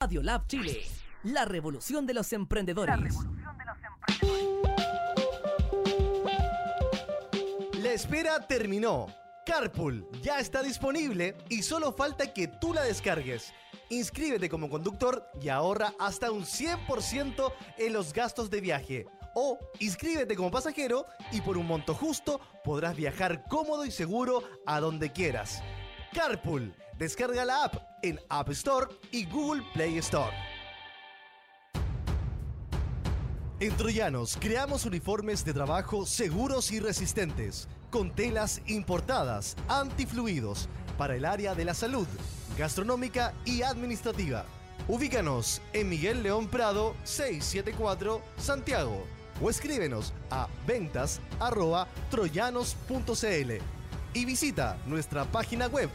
Radio Lab Chile, la revolución de los emprendedores. La espera terminó. Carpool ya está disponible y solo falta que tú la descargues. Inscríbete como conductor y ahorra hasta un 100% en los gastos de viaje. O inscríbete como pasajero y por un monto justo podrás viajar cómodo y seguro a donde quieras. Carpool, descarga la app en App Store y Google Play Store. En Troyanos creamos uniformes de trabajo seguros y resistentes, con telas importadas, antifluidos, para el área de la salud, gastronómica y administrativa. Ubícanos en Miguel León Prado 674 Santiago o escríbenos a ventas arroba troyanos.cl y visita nuestra página web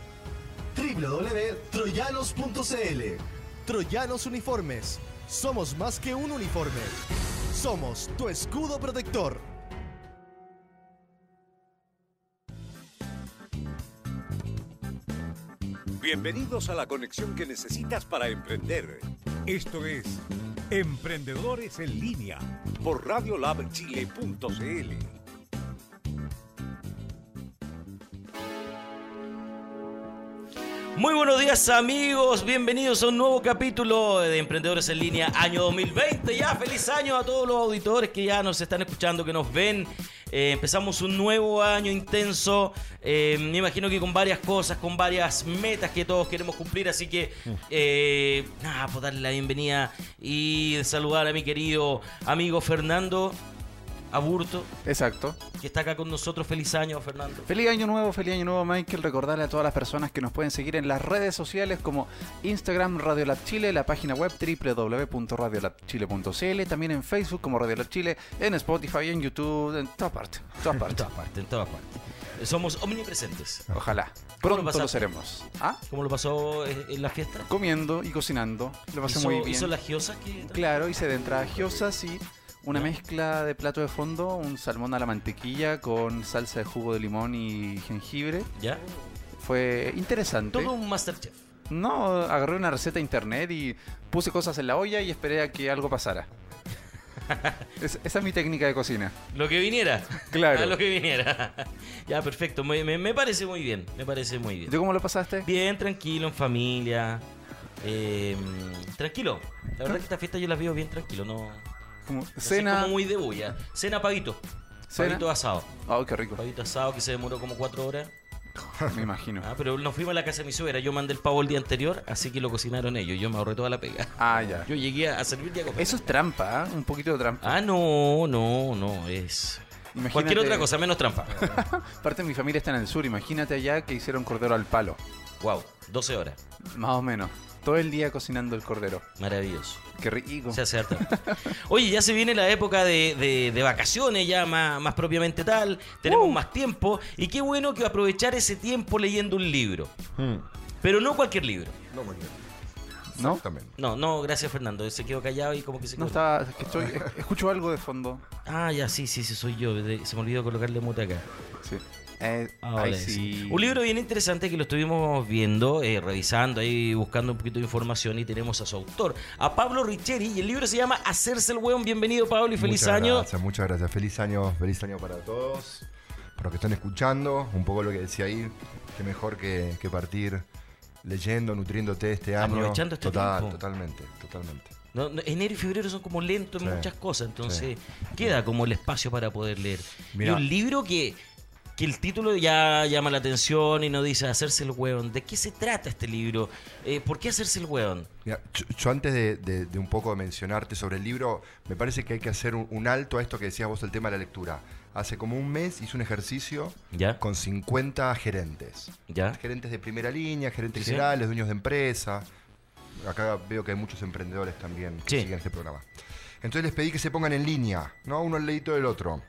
www.troyanos.cl Troyanos Uniformes. Somos más que un uniforme. Somos tu escudo protector. Bienvenidos a la conexión que necesitas para emprender. Esto es Emprendedores en línea por radiolabchile.cl. Muy buenos días amigos, bienvenidos a un nuevo capítulo de Emprendedores en Línea año 2020. Ya feliz año a todos los auditores que ya nos están escuchando, que nos ven. Eh, empezamos un nuevo año intenso, eh, me imagino que con varias cosas, con varias metas que todos queremos cumplir, así que eh, nada, pues darle la bienvenida y saludar a mi querido amigo Fernando Aburto, Exacto. que está acá con nosotros. Feliz año, Fernando. Feliz año nuevo, feliz año nuevo, Michael. Recordarle a todas las personas que nos pueden seguir en las redes sociales como Instagram Radio Lab Chile, la página web www.radiolabchile.cl, también en Facebook como Radio Lab Chile, en Spotify, en YouTube, en todas partes. Todas En partes. todas partes, en todas partes. Somos omnipresentes. Ojalá. ¿Cómo lo Pronto lo, seremos. ¿Ah? ¿Cómo lo pasó eh, en la fiesta? Comiendo y cocinando. Lo pasé hizo, muy bien. hizo las giosas que Claro, hice de entrada giosas y una Ya. mezcla de plato de fondo, un salmón a la mantequilla con salsa de jugo de limón y jengibre. ¿Ya? Fue interesante. Todo un Masterchef. No, agarré una receta de internet y puse cosas en la olla y esperé a que algo pasara. Es- esa es mi técnica de cocina. Lo que viniera. Claro. A lo que viniera. ya, perfecto. Me, me- me parece muy bien. Me parece muy ¿Y bien. tú cómo lo pasaste? Bien, tranquilo, en familia. Eh, tranquilo. La verdad que esta fiesta yo la veo bien tranquilo. No, Como cena. como muy de bulla. Cena paguito. Cena. Paguito asado. Oh, qué rico. Paguito asado que se demoró como cuatro horas. Me imagino. Ah, pero nos fuimos a la casa de mi suegra. Yo mandé el pavo el día anterior, así que lo cocinaron ellos. Yo me ahorré toda la pega. Ah, ya. Yo llegué a servir a comer. Eso es trampa, ¿ah? Un poquito de trampa. Ah, no, no, no. Es. Imagínate- Cualquier otra cosa, menos trampa. Parte de mi familia está en el sur. Imagínate allá que hicieron cordero al palo. wow, 12 horas. Más o menos. Todo el día cocinando el cordero. Maravilloso. Qué rico. Se. Oye, ya se viene la época de, de- de vacaciones, ya más, más propiamente tal. Tenemos más tiempo. Y qué bueno que aprovechar ese tiempo leyendo un libro. Pero no cualquier libro. No, bien. ¿No? No, no, gracias Fernando. Se quedó callado y como que se No quedó. estaba. es que estoy, es- escucho algo de fondo. Ah, ya, sí, sí, sí, soy yo. Se me olvidó colocarle mute acá. Sí. Eh, ahí sí. sí. Un libro bien interesante que lo estuvimos viendo, eh, revisando ahí, buscando un poquito de información y tenemos a su autor, a Pablo Richeri, y el libro se llama Hacerse el hueón. Bienvenido Pablo y feliz Muchas año. Gracias, muchas gracias. Feliz año, feliz año para todos. Para los que están escuchando, un poco lo que decía ahí, que mejor que, que partir leyendo, nutriéndote este año. Aprovechando este Total, tiempo. Totalmente, totalmente. No, no, enero y febrero son como lentos en Sí, muchas cosas, entonces queda como el espacio para poder leer. Mira. Y un libro que, que el título ya llama la atención y nos dice hacerse el hueón. ¿De qué se trata este libro? Eh, ¿Por qué hacerse el hueón? Mira, yo, yo antes de, de- de un poco mencionarte sobre el libro, me parece que hay que hacer un, un alto a esto que decías vos, el tema de la lectura. Hace como un mes hice un ejercicio ¿Ya? con 50 gerentes. ¿Ya? Gerentes de primera línea, gerentes sí. generales, dueños de empresa. Acá veo que hay muchos emprendedores también que Sí. siguen este programa. Entonces les pedí que se pongan en línea, ¿no? Uno al ledito del otro.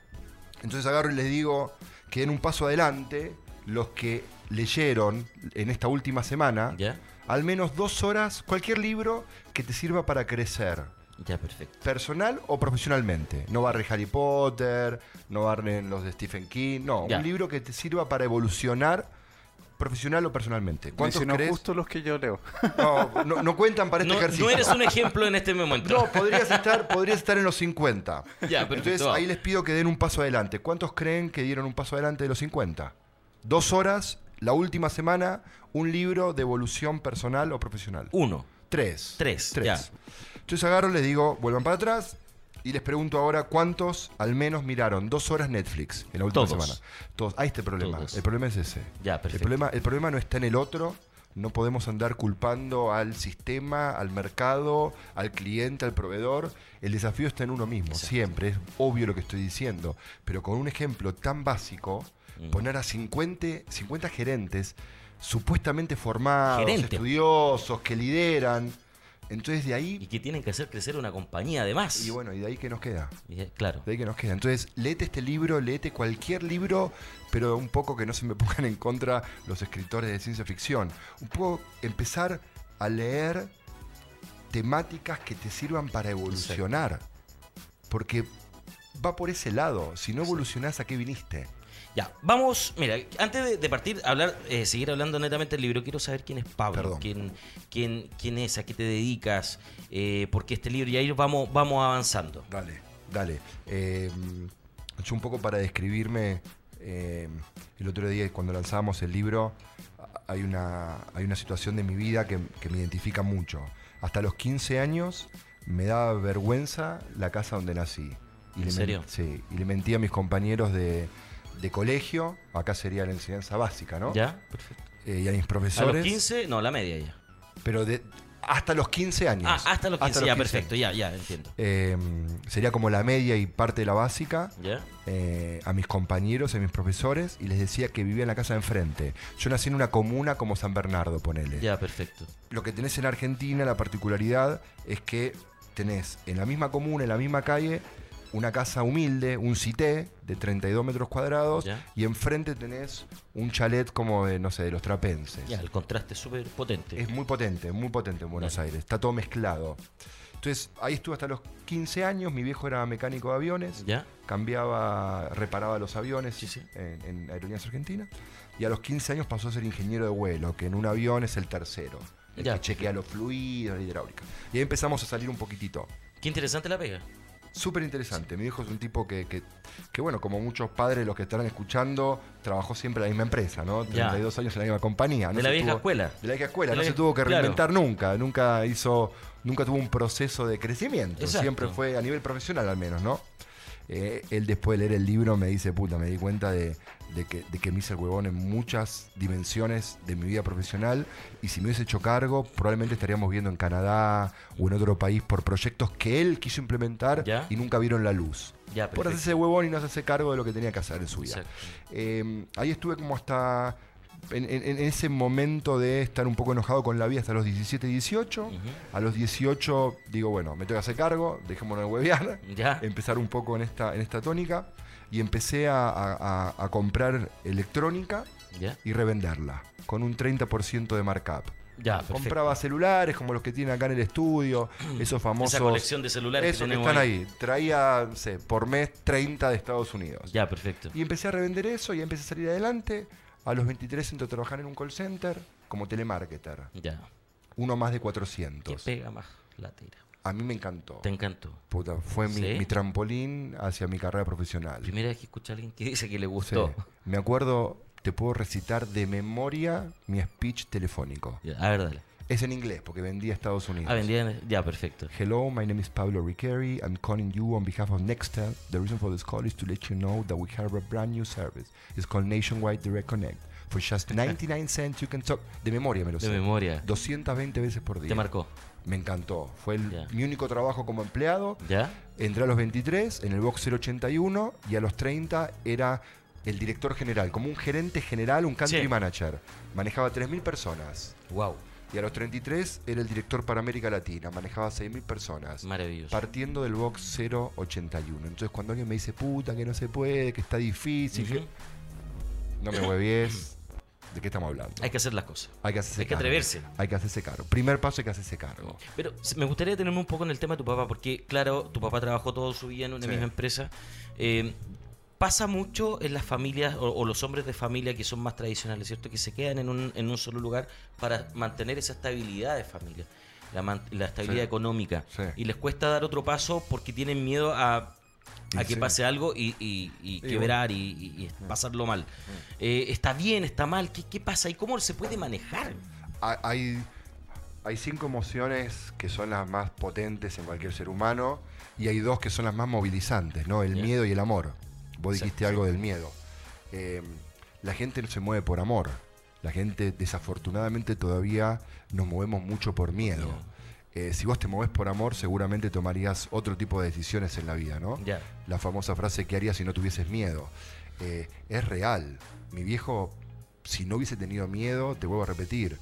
Entonces agarro y les digo que den un paso adelante los que leyeron en esta última semana ¿Ya? al menos dos horas cualquier libro que te sirva para crecer. Ya, perfecto. Personal o profesionalmente. No barre Harry Potter, no barren los de Stephen King. No, Ya. un libro que te sirva para evolucionar profesional o personalmente. ¿Cuántos Mencionó crees? justo los que yo leo. No, no, no cuentan para este No, ejercicio. no eres un ejemplo en este momento. No, podrías estar, podrías estar en los 50. Ya, Entonces ahí les pido que den un paso adelante. ¿Cuántos creen que dieron un paso adelante de los 50? Dos horas, la última semana, un libro de evolución personal o profesional. Uno. Tres. Tres, Tres. ya. Entonces agarro, les digo, vuelvan para atrás y les pregunto ahora cuántos al menos miraron dos horas Netflix en la última Todos. semana. Todos. Hay este problema. Todos. El problema es ese. Ya, el, perfecto. problema, el problema no está en el otro. No podemos andar culpando al sistema, al mercado, al cliente, al proveedor. El desafío está en uno mismo, Exacto. siempre. Es obvio lo que estoy diciendo. Pero con un ejemplo tan básico, Mm. poner a 50, 50 gerentes supuestamente formados, Gerente. estudiosos, que lideran. Entonces de Y ahí, que tienen que hacer crecer una compañía además. y bueno, y de ahí que nos queda. Y, eh, claro. De ahí que nos queda. Entonces, léete este libro, léete cualquier libro, pero un poco que no se me pongan en contra los escritores de ciencia ficción. Un poco empezar a leer temáticas que te sirvan para evolucionar. Porque va por ese lado. Si no evolucionás, ¿a qué viniste? Ya, vamos, mira, antes de, de partir hablar, eh, seguir hablando netamente del libro, quiero saber quién es Pablo, Perdón. quién, quién, quién es, a qué te dedicas, eh, porque este libro, y ahí vamos, vamos avanzando. Dale, dale. Eh, yo un poco para describirme, eh, el otro día cuando lanzábamos el libro, hay una, hay una situación de mi vida que, que me identifica mucho. Hasta los 15 años me daba vergüenza la casa donde nací. Y ¿En le serio? sí, y le mentí a mis compañeros de, de colegio, acá sería la enseñanza básica, ¿no? ¿Ya? Perfecto. Eh, y a mis A profesores. los 15, no, la media ya. Pero de, hasta los 15 años. Ah, hasta los 15, Hasta ya, los 15 perfecto, ya, ya, entiendo. Eh, sería como la media y parte de la básica. ¿Ya? eh, a mis compañeros, a mis profesores, y les decía que vivía en la casa de enfrente. Yo nací en una comuna como San Bernardo, ponele. Ya, perfecto. Lo que tenés en Argentina, la particularidad es que tenés en la misma comuna, en la misma calle, una casa humilde, un cité de 32 metros cuadrados, Ya. y enfrente tenés un chalet como de, no sé, de los trapenses. Ya, el contraste es súper potente. Es muy potente, muy potente en Buenos Dale. Aires. Está todo mezclado. Entonces, ahí estuve hasta los 15 años. Mi viejo era mecánico de aviones. ¿Ya? Cambiaba, reparaba los aviones Sí, sí. En, en Aerolíneas Argentinas. Y a los 15 años pasó a ser ingeniero de vuelo, que en un avión es el tercero. El Ya. que chequea los fluidos, la hidráulica. Y ahí empezamos a salir un poquitito. Qué interesante la pega. Súper interesante. Mi viejo es un tipo que, que, que, bueno, como muchos padres, los que estarán escuchando, trabajó siempre en la misma empresa, ¿no? Ya. 32 años en la misma compañía. No de la vieja tuvo- escuela. de la vieja escuela, De no la se tuvo que claro. reinventar nunca, nunca hizo, nunca tuvo un proceso de crecimiento, Exacto. siempre fue a nivel profesional al menos, ¿no? Eh, él después de leer el libro me dice, puta, me di cuenta de, de que, de que me hice el huevón en muchas dimensiones de mi vida profesional y si me hubiese hecho cargo, probablemente estaríamos viendo en Canadá o en otro país por proyectos que él quiso implementar Ya. y nunca vieron la luz. Ya, Por hacerse huevón y no hacerse cargo de lo que tenía que hacer en su vida. Eh, ahí estuve como hasta. En, en- en ese momento de estar un poco enojado con la vida hasta los 17, 18. Ujú. A los 18 digo, bueno, me tengo que hacer cargo, dejémonos de huevear. Ya. Empezar un poco en esta, en esta tónica. Y empecé a, a- a- a comprar electrónica y revenderla. Con un 30% de markup. Ya. Compraba celulares como los que tienen acá en el estudio. Esos famosos. Esa colección de celulares Esos que que están ahí. Traía, no sé, por mes 30 de Estados Unidos. Ya, perfecto. Y empecé a revender eso y empecé a salir adelante. A los 23 entré a trabajar en un call center como telemarketer. Ya. Uno más de ¿Qué 400. pega más la tira? A mí me encantó. Te encantó. Puta, fue mi, ¿Sí? mi trampolín hacia mi carrera profesional. Primera vez que escucho a alguien que dice que le Sí. gustó. Me acuerdo, te puedo recitar de memoria mi speech telefónico. Ya, a ver, dale. Es en inglés porque vendía a Estados Unidos. Ah, vendían. Ya, perfecto. Hello, my name is Pablo Ricari. I'm calling you on behalf of Nextel. The reason for this call is to let you know that we have a brand new service. It's called Nationwide Direct Connect. For just 99 cents you can talk. De memoria me lo De sé. memoria. 220 veces por día. Te marcó. Me encantó. Fue el- mi único trabajo como empleado. ¿Ya? Entré a los 23 en el box 081 y a los 30 era el director general, como un gerente general, un country Sí. manager. Manejaba 3.000 personas. Wow. Y a los 33 era el director para América Latina, manejaba 6.000 personas. Maravilloso. Partiendo del box 081. Entonces cuando alguien me dice, puta, que no se puede, que está difícil, que- no me huevies, ¿de qué estamos hablando? Hay que hacer las cosas. Hay que hacerse hay que cargo. atreverse. Hay que hacerse cargo. Primer paso hay que hacerse cargo. Pero me gustaría detenerme un poco en el tema de tu papá, porque, claro, tu papá trabajó toda su vida en una Sí. misma empresa. Eh, pasa mucho en las familias o, o los hombres de familia que son más tradicionales, ¿cierto? Que se quedan en un, en un solo lugar para mantener esa estabilidad de familia, la, estabilidad Sí. económica. Sí. Y les cuesta dar otro paso porque tienen miedo a, a que pase algo y, y- y quebrar y, y- y pasarlo mal. Eh, ¿Está bien? ¿Está mal? ¿Qué, ¿Qué pasa? ¿Y cómo se puede manejar? Ha- Hay, hay cinco emociones que son las más potentes en cualquier ser humano y hay dos que son las más movilizantes, ¿no? El miedo y el amor. Vos Exacto, dijiste algo del miedo. Eh, la gente no se mueve por amor. La gente, desafortunadamente, todavía nos movemos mucho por miedo. Eh, si vos te movés por amor, seguramente tomarías otro tipo de decisiones en la vida, ¿no? Ya. La famosa frase, ¿qué harías si no tuvieses miedo? Eh, es real. Mi viejo, si no hubiese tenido miedo, te vuelvo a repetir,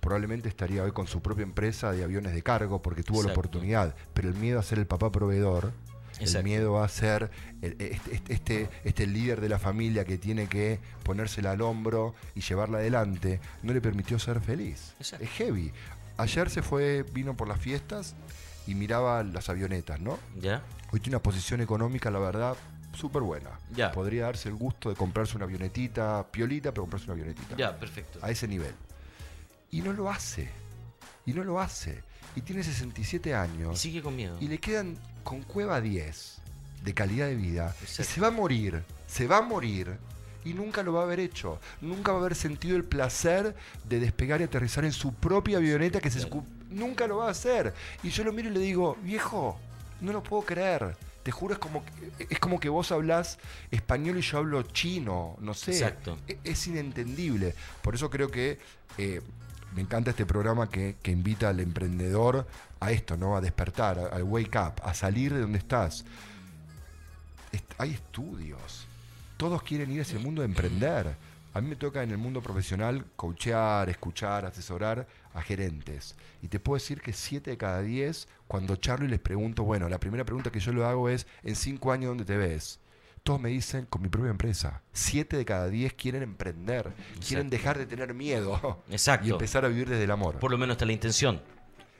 probablemente estaría hoy con su propia empresa de aviones de cargo porque tuvo la oportunidad. Pero el miedo a ser el papá proveedor, Exacto. el miedo a ser el- este, este- este, este líder de la familia que tiene que ponérsela al hombro y llevarla adelante, no le permitió ser feliz. Exacto. Es heavy. Ayer se fue, vino por las fiestas y miraba las avionetas, ¿no? ¿Ya? Hoy tiene una posición económica, la verdad, súper buena. Ya. Podría darse el gusto de comprarse una avionetita, piolita, pero comprarse una avionetita. Ya, perfecto. A ese nivel. Y no lo hace. Y no lo hace. Y tiene 67 Y años. sigue con miedo. Y le quedan con cueva 10 de calidad de vida. Y Exacto. se va a morir. Se va a morir. Y nunca lo va a haber hecho. Nunca va a haber sentido el placer de despegar y aterrizar en su propia avioneta que se Claro. Nunca lo va a hacer. Y yo lo miro y le digo, viejo, no lo puedo creer. Te juro, es como, que- es como que vos hablás español y yo hablo chino. No sé. Exacto. E- Es inentendible. Por eso creo que eh, me encanta este programa que, que invita al emprendedor a esto, ¿no? A despertar, al wake up, a salir de donde estás. Est- hay estudios. Todos quieren ir a ese mundo de emprender. A mí me toca en el mundo profesional coachear, escuchar, asesorar a gerentes. Y te puedo decir que 7 de cada 10, cuando charlo y les pregunto, bueno, la primera pregunta que yo le hago es, en 5 años, ¿dónde te ves? Todos me dicen, con mi propia empresa. 7 de cada 10 quieren emprender, quieren dejar de tener miedo Exacto. y empezar a vivir desde el amor. Por lo menos está la intención.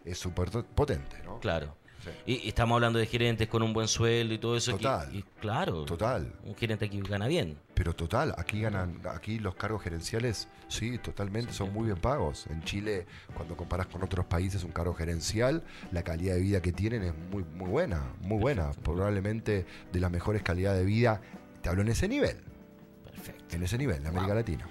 Es súper potente, ¿no? Claro. Sí. Y, y estamos hablando de gerentes con un buen sueldo y todo eso. Total. y claro. Total. Un gerente aquí gana bien. Pero total, aquí ganan, aquí los cargos gerenciales, sí, totalmente, son muy bien pagos. En Chile, cuando comparas con otros países, un cargo gerencial, la calidad de vida que tienen es muy, muy buena, muy buena. Probablemente de las mejores calidades de vida, te hablo en ese nivel, Perfecto. en ese nivel, en América Latina.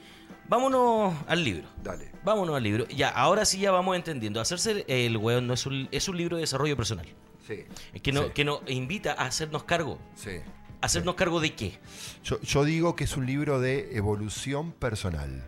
Vámonos al libro. Dale. Vámonos al libro. Ya, ahora sí ya vamos entendiendo. Hacerse el weón no es un, es un libro de desarrollo personal. Sí. Es que, no, Sí. que nos invita a hacernos cargo. Sí. ¿Hacernos cargo de qué? Yo, yo digo que es un libro de evolución personal.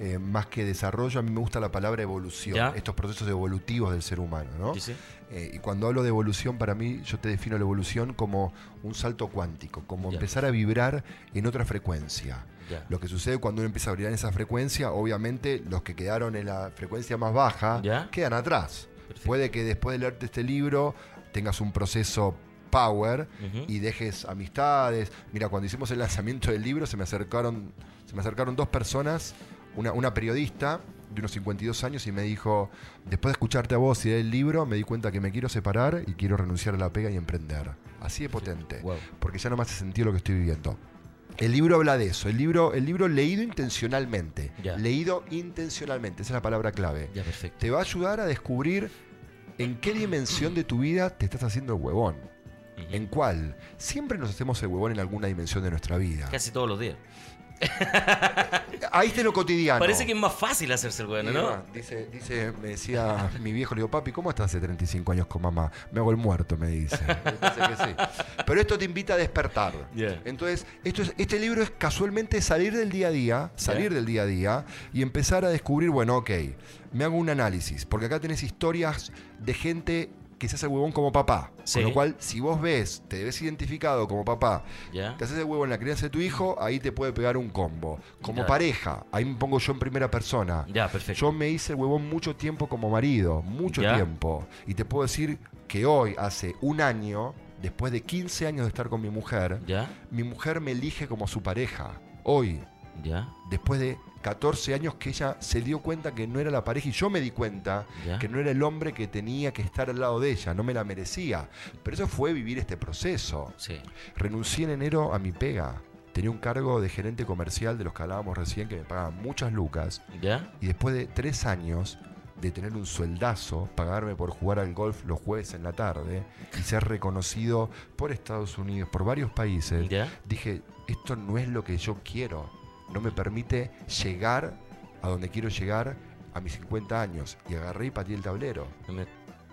Eh, más que desarrollo, a mí me gusta la palabra evolución, Ya. estos procesos evolutivos del ser humano, ¿no? Sí, sí. Eh, y cuando hablo de evolución, para mí, yo te defino la evolución como un salto cuántico, como Ya. empezar a vibrar en otra frecuencia. Lo que sucede cuando uno empieza a vibrar en esa frecuencia, obviamente los que quedaron en la frecuencia más baja quedan atrás. Perfecto. Puede que después de leerte este libro tengas un proceso power y dejes amistades. Mira, cuando hicimos el lanzamiento del libro se me acercaron, se me acercaron dos personas, una, una periodista de unos 52 años y me dijo, después de escucharte a vos y del libro, me di cuenta que me quiero separar y quiero renunciar a la pega y emprender. Así de potente, Wow. porque ya no me hace sentido lo que estoy viviendo. El libro habla de eso, el libro, el libro leído intencionalmente, Ya. leído intencionalmente, esa es la palabra clave. Ya, perfecto. Te va a ayudar a descubrir en qué dimensión de tu vida te estás haciendo el huevón. ¿En cuál? Siempre nos hacemos el huevón en alguna dimensión de nuestra vida. Casi todos los días. Ahí está lo cotidiano. Parece que es más fácil hacerse el Y ¿no? bueno, Dice, dice, me decía mi viejo, le digo, papi, ¿cómo estás hace 35 años con mamá? Me hago el muerto, me dice. Que sí. Pero esto te invita a despertar. Yeah. Entonces, esto es, este libro es casualmente salir del día a día, salir Yeah. del día a día y empezar a descubrir, bueno, ok, me hago un análisis, porque acá tenés historias de gente que se hace el huevón como papá. Sí. Con lo cual, si vos ves, te ves identificado como papá, Ya. te haces el huevo en la crianza de tu hijo, ahí te puede pegar un combo. Como pareja, ahí me pongo yo en primera persona. Ya, perfecto. Yo me hice el huevón mucho tiempo como marido, mucho tiempo. Y te puedo decir que hoy, hace un año, después de 15 años de estar con mi mujer, mi mujer me elige como su pareja. Hoy, ya, después de 14 años que ella se dio cuenta que no era la pareja y yo me di cuenta Ya. que no era el hombre que tenía que estar al lado de ella, no me la merecía. Pero eso fue vivir este proceso. sí. Renuncié en enero a mi pega. tenía un cargo de gerente comercial de los que hablábamos recién, que me pagaban muchas lucas, ¿Ya? y después de tres años de tener un sueldazo, pagarme por jugar al golf los jueves en la tarde y ser reconocido por Estados Unidos, por varios países, ¿Ya? dije, esto no es lo que yo quiero, no me permite llegar a donde quiero llegar a mis 50 años. Y agarré y pateé el tablero. No me,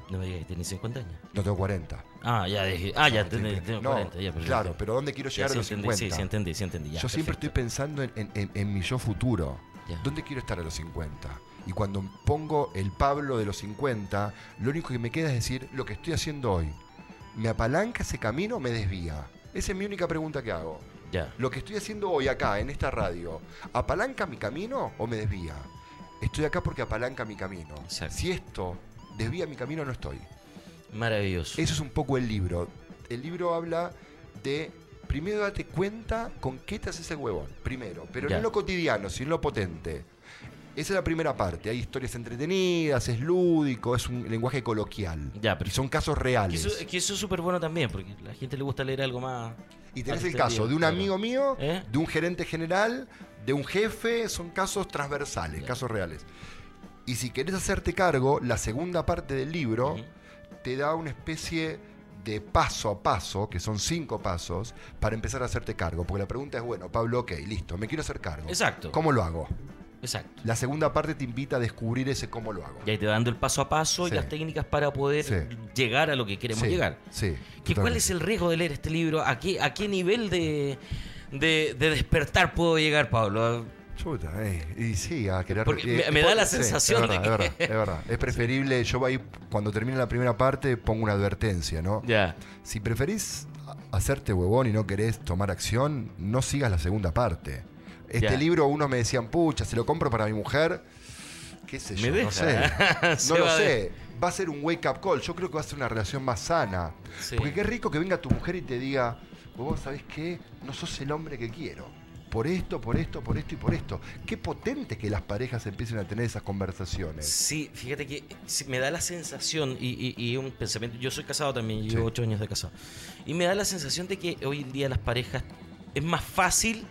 no me digas que tienes 50 años. No tengo 40. Ah, ya dije. Ah, ya tenés, tengo- tengo no, 40. Ya, pero claro, pero ¿dónde quiero llegar a los entendí, 50? Sí, sí, entendí, sí entendí. ya, yo siempre estoy pensando en, en- en- en mi yo futuro. Ya. ¿Dónde quiero estar a los 50? Y cuando pongo el Pablo de los 50, lo único que me queda es decir lo que estoy haciendo hoy. ¿Me apalanca ese camino o me desvía? Esa es mi única pregunta que hago. Lo que estoy haciendo hoy acá, en esta radio, ¿apalanca mi camino o me desvía? Estoy acá porque apalanca mi camino. Exacto. Si esto desvía mi camino, no estoy. Maravilloso. Eso es un poco el libro. El libro habla de, primero date cuenta con qué te haces el huevón, primero, pero no en lo cotidiano, sino en lo potente. Esa es la primera parte. Hay historias entretenidas, es lúdico, es un lenguaje coloquial. Ya, pero- y son casos Que reales. eso, que eso es súper bueno también, porque a la gente le gusta leer algo más. Y tenés el caso de un amigo mío, ¿Eh? de un gerente general, de un jefe, son casos transversales, casos reales. Y si querés hacerte cargo, la segunda parte del libro te da una especie de paso a paso, que son cinco pasos, para empezar a hacerte cargo. Porque la pregunta es, bueno, Pablo, ok, listo, me quiero hacer cargo. Exacto. ¿Cómo lo hago? Exacto. La segunda parte te invita a descubrir ese cómo lo hago. Y ahí te va dando el paso a paso Sí. y las técnicas para poder Sí. llegar a lo que queremos Sí, llegar. Sí. ¿Qué, ¿Cuál es el riesgo de leer este libro? ¿A qué, a qué nivel de, de, de despertar puedo llegar, Pablo? Chuta, eh, y sí, a querer... Porque eh, me- me da la sí, sensación es de verdad, que- Es verdad, es verdad. Es preferible, yo ahí, cuando termine la primera parte, pongo una advertencia, ¿no? Ya. Si preferís hacerte huevón y no querés tomar acción, no sigas la segunda parte. Este Ya. libro, unos me decían, pucha, se lo compro para mi mujer. ¿Qué sé Me yo? deja. No sé. No lo de- sé. Va a ser un wake up call. Yo creo que va a ser una relación más sana. Sí. Porque qué rico que venga tu mujer y te diga, vos sabés qué, no sos el hombre que quiero. Por esto, por esto, por esto y por esto. Qué potente que las parejas empiecen a tener esas conversaciones. Sí, fíjate que me da la sensación y, y- y un pensamiento. Yo soy casado también, llevo Sí. ocho años de casado. Y me da la sensación de que hoy en día las parejas es más fácil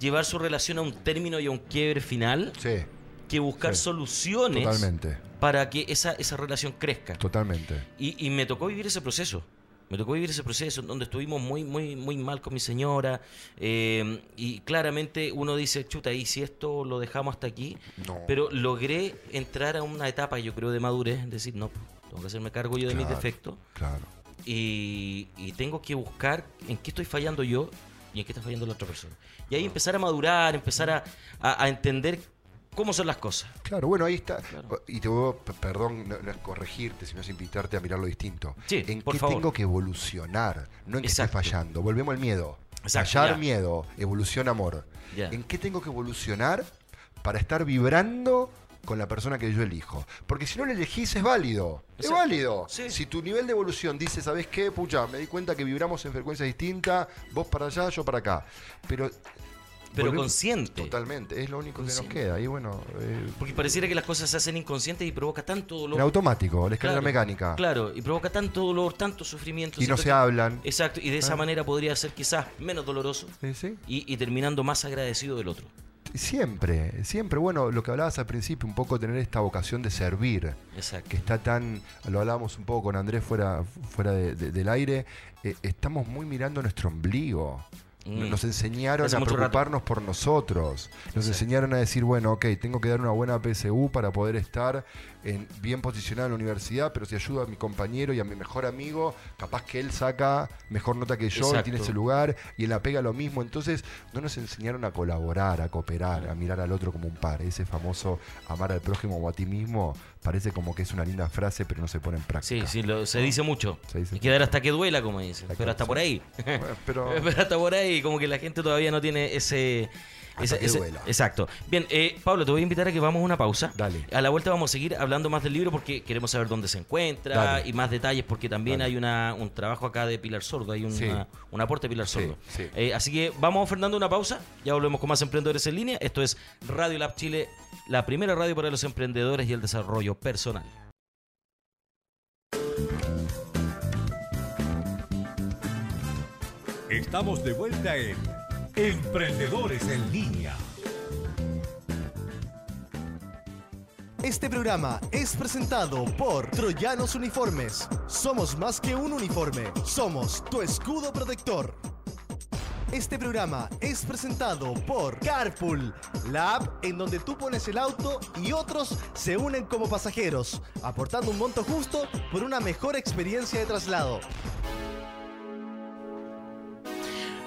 llevar su relación a un término y a un quiebre final Sí, que buscar Sí. soluciones totalmente. para que esa, esa relación crezca. Totalmente. Y, y me tocó vivir ese proceso. Me tocó vivir ese proceso donde estuvimos muy, muy, muy mal con mi señora. eh, y claramente uno dice, chuta, ¿y si esto lo dejamos hasta aquí? No. Pero logré entrar a una etapa, yo creo, de madurez, decir, no, tengo que hacerme cargo yo de mis Claro. defectos. Claro. Y, y tengo que buscar en qué estoy fallando yo y en qué está fallando la otra persona. Y ahí empezar a madurar, empezar a, a- a entender cómo son las cosas. Claro, bueno, ahí está. Claro. Y te voy, a- perdón, no, no es corregirte, sino es invitarte a mirarlo distinto. Sí, ¿En por qué favor. tengo que evolucionar? No en qué estoy fallando. Volvemos al miedo. Exacto, Fallar, miedo. Evolución, amor. ¿En qué tengo que evolucionar para estar vibrando con la persona que yo elijo? Porque si no lo elegís es válido. Es válido. Sí. Si tu nivel de evolución dice, ¿sabes qué? Pucha, me di cuenta que vibramos en frecuencias distintas, vos para allá, yo para acá. Pero... Pero volvemos- consciente. Totalmente, es lo único que nos queda. Y bueno, eh, Porque pareciera que las cosas se hacen inconscientes y provoca tanto dolor. en automático, la escalera Claro, mecánica. Claro, y provoca tanto dolor, tanto sufrimiento. Y no se que- hablan. Exacto, y de esa Ah. manera podría ser quizás menos doloroso Sí, sí. y, y terminando más agradecido del otro. Siempre, siempre. Bueno, lo que hablabas al principio, un poco tener esta vocación de servir, Exacto. que está tan, lo hablábamos un poco con Andrés fuera, fuera de- de- del aire, eh, estamos muy mirando nuestro ombligo. Mm. Nos enseñaron Hace a rato. preocuparnos por nosotros. Nos Exacto. enseñaron a decir, bueno, ok, tengo que dar una buena PSU para poder estar en- bien posicionado en la universidad, pero si ayudo a mi compañero y a mi mejor amigo, capaz que él saca mejor nota que yo y tiene ese lugar y en la pega lo mismo. Entonces, no nos enseñaron a colaborar, a cooperar, a mirar al otro como un par. Ese famoso amar al prójimo o a ti mismo parece como que es una linda frase, pero no se pone en Sí, práctica. sí, lo- se dice mucho. Se dice y quedar hasta que duela, como dicen. Pero hasta sí. por ahí. Bueno, pero Pero hasta por ahí, como que la gente todavía no tiene ese. Duela. exacto. Bien, eh, Pablo, te voy a invitar a que vamos a una pausa. Dale. A la vuelta vamos a seguir hablando más del libro porque queremos saber dónde se encuentra Dale. y más detalles porque también Dale. hay una, un trabajo acá de Pilar Sordo, hay una- Sí. un aporte de Pilar Sordo. sí. Eh, así que vamos, Fernando, a una pausa. Ya volvemos con más emprendedores en línea. Esto es Radio Lab Chile, la primera radio para los emprendedores y el desarrollo personal. Estamos de vuelta en Emprendedores en línea. Este programa es presentado por Troyanos Uniformes. Somos más que un uniforme, somos tu escudo protector. Este programa es presentado por Carpool, la app en donde tú pones el auto y otros se unen como pasajeros, aportando un monto justo por una mejor experiencia de traslado.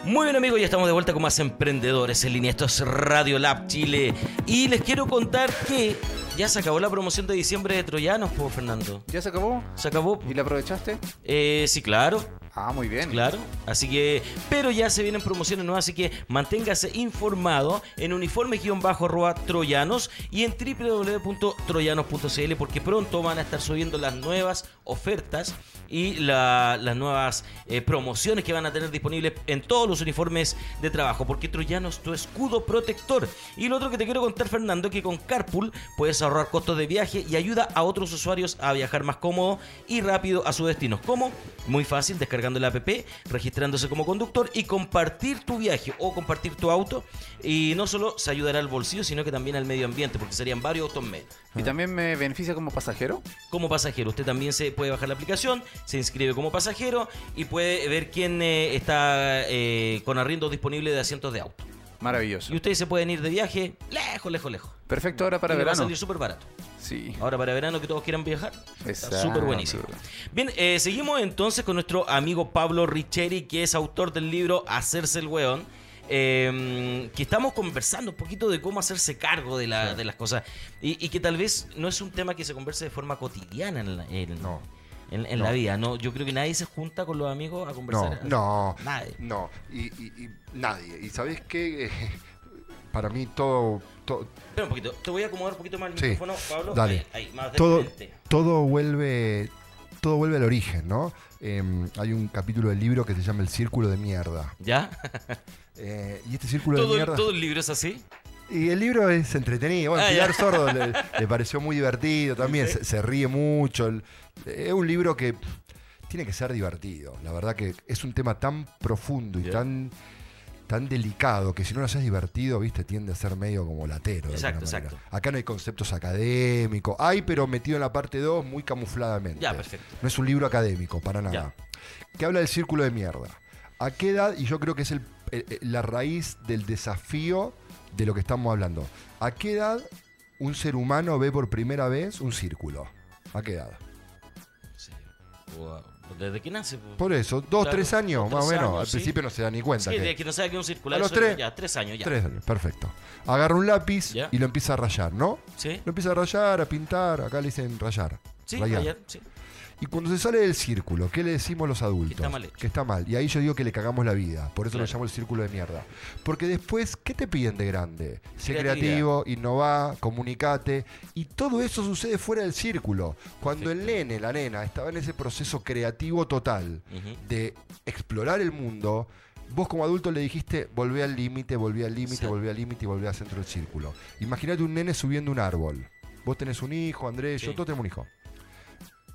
Muy bien amigos, ya estamos de vuelta con más emprendedores en línea. Esto es Radio Lab Chile. Y les quiero contar que ya se acabó la promoción de diciembre de Troyanos, Fernando. ¿Ya se acabó? ¿Se acabó? ¿Y la aprovechaste? Eh, sí, claro. Ah, muy bien. Claro, así que, pero ya se vienen promociones nuevas, así que manténgase informado en uniformes-arroba troyanos y en www.troyanos.cl porque pronto van a estar subiendo las nuevas ofertas y la- las nuevas eh, promociones que van a tener disponibles en todos los uniformes de trabajo, porque Troyanos tu escudo protector. Y lo otro que te quiero contar, Fernando, es que con Carpool puedes ahorrar costos de viaje y ayuda a otros usuarios a viajar más cómodo y rápido a sus destinos. ¿Cómo? Muy fácil, descargando la app, registrándose como conductor y compartir tu viaje o compartir tu auto. Y no solo se ayudará al bolsillo, sino que también al medio ambiente, porque serían varios autos menos. ¿Y también me beneficia como pasajero? Como pasajero, usted también se puede bajar la aplicación, se inscribe como pasajero y puede ver quién eh, está eh, con arriendo disponible de asientos de auto. Maravilloso. Y ustedes se pueden ir de viaje lejos, lejos, lejos. Perfecto ahora para Y le va a verano. salir súper barato. Sí. Ahora para verano que todos quieran viajar. Está Exacto. súper buenísimo. Bien, eh, seguimos entonces con nuestro amigo Pablo Richeri, que es autor del libro Hacerse el Weón. eh, que estamos conversando un poquito de cómo hacerse cargo de, la- de las cosas y, y que tal vez no es un tema que se converse de forma cotidiana en la, en- No. En- en No. la vida. No, yo creo que nadie se junta con los amigos a No, conversar. no, Nadie. no. Y, y- y nadie. ¿Y sabes qué? Para mí todo, todo, Espera un poquito, te voy a acomodar un poquito más el Sí, micrófono, Pablo. dale. Ahí, ahí, más de todo, todo vuelve todo vuelve al origen, ¿no? Eh, hay un capítulo del libro que se llama El Círculo de Mierda. ¿Ya? Eh, y este círculo de ¿Todo, el- mierda. ¿Todo el libro es así? Y el libro es entretenido. Bueno, Ah, Pilar. Sordo le, le pareció muy divertido también. Se, se ríe mucho. El- Es un libro que tiene que ser divertido. La verdad que es un tema tan profundo y tan, tan delicado que si no lo haces divertido, viste, tiende a ser medio como latero. de Exacto, exacto. Acá no hay conceptos académicos. Hay, pero metido en la parte 2 muy camufladamente. Ya, perfecto. No es un libro académico, para nada. Ya. Que habla del círculo de mierda. ¿A qué edad? Y yo creo que es el- el- el- la raíz del desafío de lo que estamos hablando. ¿A qué edad un ser humano ve por primera vez un círculo? ¿A qué edad? Sí. Wow. ¿Desde que nace? pues. Por eso, dos, Claro, tres años, dos, más o menos. años, Al sí. principio no se da ni cuenta. Sí, que- de que no sabe que es un circular. A los tres- Ya, tres años ya. Tres años, perfecto. Agarra un lápiz Ya. y lo empieza a rayar, ¿no? ¿Sí? Lo empieza a rayar, a pintar. Acá le dicen rayar. Sí, rayar. sí. Y cuando se sale del círculo, ¿qué le decimos los adultos? está mal hecho. Que está mal. Y ahí yo digo que le cagamos la vida. Por eso lo llamo el círculo de mierda. Porque después, ¿qué te piden de grande? Sé creativo, innová, comunicate. Y todo eso sucede fuera del círculo. Cuando el nene, la nena, estaba en ese proceso creativo total de explorar el mundo, vos como adulto le dijiste, volvé al límite, volvé al límite, Sí. volvé al límite y volvé al centro del círculo. Imagínate un nene subiendo un árbol. Vos tenés un hijo, Andrés, yo todos tenemos un hijo.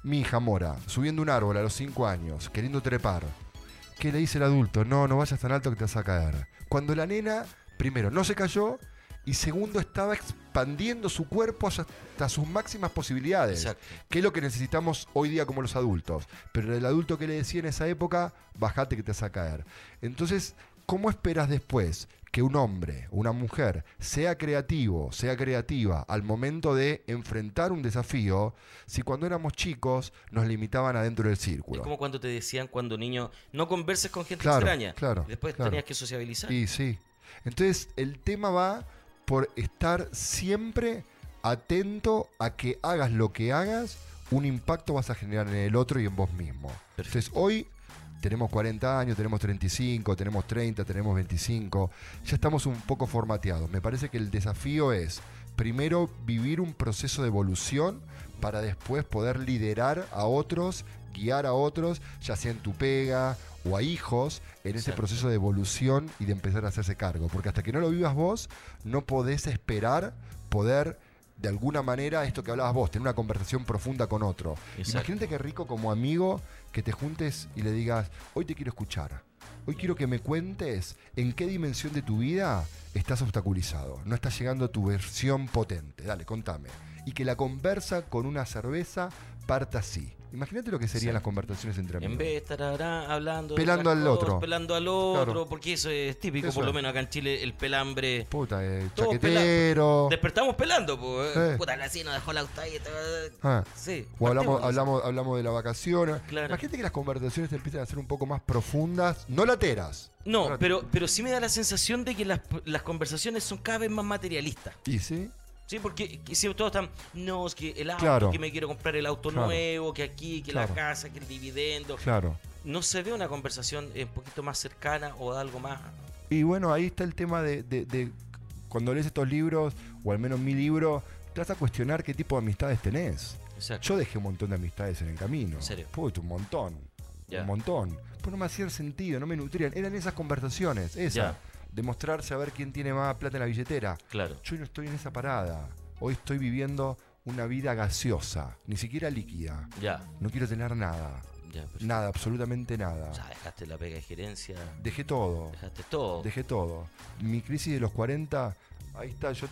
Mi hija Mora, subiendo un árbol a los 5 años, queriendo trepar. ¿Qué le dice el adulto? No, no vayas tan alto que te vas a caer. Cuando la nena, primero, no se cayó y segundo, estaba expandiendo su cuerpo hasta sus máximas posibilidades. Exacto. que es lo que necesitamos hoy día como los adultos. Pero el adulto que le decía en esa época, bajate que te vas a caer. Entonces, ¿cómo esperas después que un hombre, una mujer, sea creativo, sea creativa al momento de enfrentar un desafío, si cuando éramos chicos nos limitaban adentro del Es círculo? como cuando te decían cuando niño, no converses con gente Claro, extraña. claro, Después claro. tenías que sociabilizar. Y sí. Entonces, el tema va por estar siempre atento a que hagas lo que hagas, un impacto vas a generar en el otro y en vos mismo. Entonces, hoy tenemos 40 años, tenemos 35, tenemos 30, tenemos 25, ya estamos un poco formateados. Me parece que el desafío es, primero, vivir un proceso de evolución para después poder liderar a otros, guiar a otros, ya sea en tu pega o a hijos, en ese proceso de evolución y de empezar a hacerse cargo. Porque hasta que no lo vivas vos, no podés esperar poder, de alguna manera, esto que hablabas vos, tener una conversación profunda con otro. Exacto. Imagínate qué rico como amigo que te juntes y le digas, hoy te quiero escuchar. Hoy quiero que me cuentes en qué dimensión de tu vida estás obstaculizado. No estás llegando a tu versión potente. Dale, contame. Y que la conversa con una cerveza parta así. Imagínate lo que serían Sí. las conversaciones entre amigos. En vez de estar hablando. Pelando al otro. Pelando al otro, Claro. porque eso es típico, Eso por lo menos acá en Chile, el pelambre. Puta, eh, Todos chaquetero. Despertamos pelando, pues. Sí. Puta, la nos dejó la autalleta. Ah. Sí. O hablamos, hablamos, hablamos de la vacación. Claro. Imagínate que las conversaciones te empiezan a ser un poco más profundas, no lateras. No, Ahora- pero, pero sí me da la sensación de que las, las conversaciones son cada vez más materialistas. ¿Y sí? Sí, porque que si todos están, no, es que el auto, Claro. que me quiero comprar el auto Claro. nuevo, que aquí, que Claro. la casa, que el dividendo. Claro. No se ve una conversación eh, un poquito más cercana o de algo más. Y bueno, ahí está el tema de, de- de cuando lees estos libros, o al menos mi libro, te vas a cuestionar qué tipo de amistades tenés. Exacto. Yo dejé un montón de amistades en el camino. ¿En serio? Puta, un montón. Un montón. Pues no me hacían sentido, no me nutrían. Eran esas conversaciones, esa. Ya. Demostrarse a ver quién tiene más plata en la billetera. Claro. Yo no estoy en esa parada. Hoy estoy viviendo una vida gaseosa, ni siquiera líquida. Ya. No quiero tener nada. Ya, perfecto. Nada, absolutamente nada. O sea, dejaste la pega de gerencia, Dejé todo. dejaste todo. Dejé todo. Mi crisis de los 40, ahí está, yo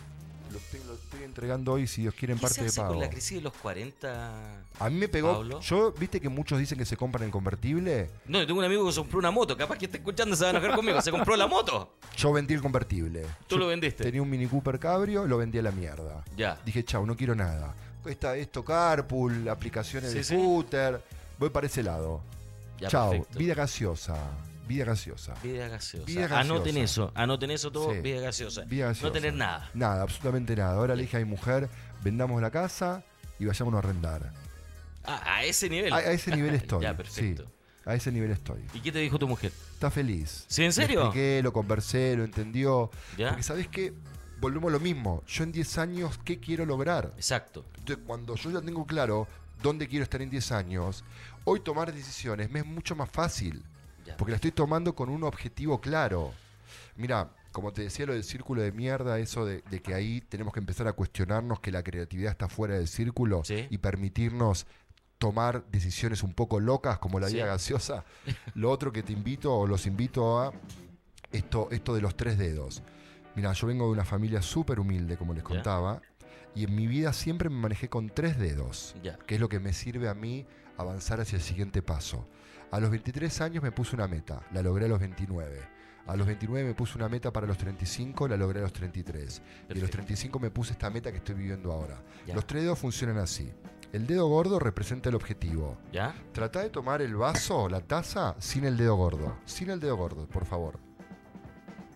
lo estoy, lo estoy entregando hoy, si Dios quiere, en ¿Qué parte se de hace pago. con la crisis de los 40? A mí me pegó. Pablo? Yo, viste que muchos dicen que se compran en convertible. No, yo tengo un amigo que se compró una moto. Capaz que está escuchando se va a enojar conmigo. Se compró la moto. Yo vendí el convertible. Tú Yo lo vendiste. Tenía un Mini Cooper Cabrio, lo vendí a la mierda. Ya. Dije, chau, no quiero nada. Está esto, Carpool, aplicaciones Sí, de sí. scooter. Voy para ese lado. Ya, chau, perfecto. vida gaseosa. Vida gaseosa. Vida gaseosa. Vida gaseosa. Anoten eso. Anoten eso todo. Sí. Vida gaseosa. Vida gaseosa. No tener nada. Nada, absolutamente nada. Ahora le dije a mi mujer, vendamos la casa y vayámonos a arrendar. Ah, a ese nivel. A, a ese nivel estoy. ya, perfecto. Sí, a ese nivel estoy. ¿Y qué te dijo tu mujer? Está feliz. ¿Sí, en serio? Le expliqué, lo conversé, lo entendió. ¿Ya? Porque sabes qué, volvemos a lo mismo. Yo en 10 años, ¿qué quiero lograr? Exacto. Entonces, cuando yo ya tengo claro dónde quiero estar en 10 años, hoy tomar decisiones me es mucho más fácil. Ya. Porque la estoy tomando con un objetivo claro. Mira, como te decía lo del círculo de mierda, eso de, de que ahí tenemos que empezar a cuestionarnos que la creatividad está fuera del círculo Sí. y permitirnos tomar decisiones un poco locas como la Sí. vida gaseosa. Lo otro que te invito o los invito a esto, esto de los tres dedos. Mira, yo vengo de una familia súper humilde, como les Ya. contaba, y en mi vida siempre me manejé con tres dedos Ya. que es lo que me sirve a mí avanzar hacia el siguiente paso. A los 23 años me puse una meta, la logré a los 29. A los 29 me puse una meta para los 35, la logré a los 33. Y a los Perfecto. 35 me puse esta meta que estoy viviendo ahora. Ya. Los tres dedos funcionan así. El dedo gordo representa el objetivo. ¿Ya? Trata de tomar el vaso, la taza, sin el dedo gordo. Sin el dedo gordo, por favor.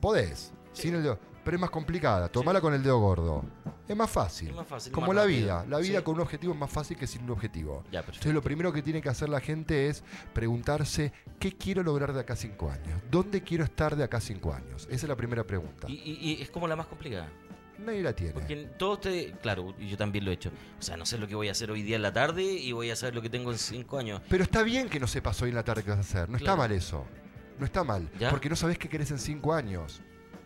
Podés, sin el dedo. Pero es más complicada, tomala con el dedo gordo. Es más fácil. Es más fácil, Como más la rápido. vida. La vida Sí. con un objetivo es más fácil que sin un objetivo. Ya. Entonces lo primero que tiene que hacer la gente es preguntarse qué quiero lograr de acá a cinco años. ¿Dónde quiero estar de acá a cinco años? Esa es la primera pregunta. Y, y- y es como la más complicada. Nadie la tiene. Porque todos te. Claro, yo también lo he hecho. O sea, no sé lo que voy a hacer hoy día en la tarde y voy a saber lo que tengo en cinco años. Pero está bien que no sepas hoy en la tarde qué vas a hacer. No está mal eso. No está mal. ¿Ya? Porque no sabes qué querés en cinco años.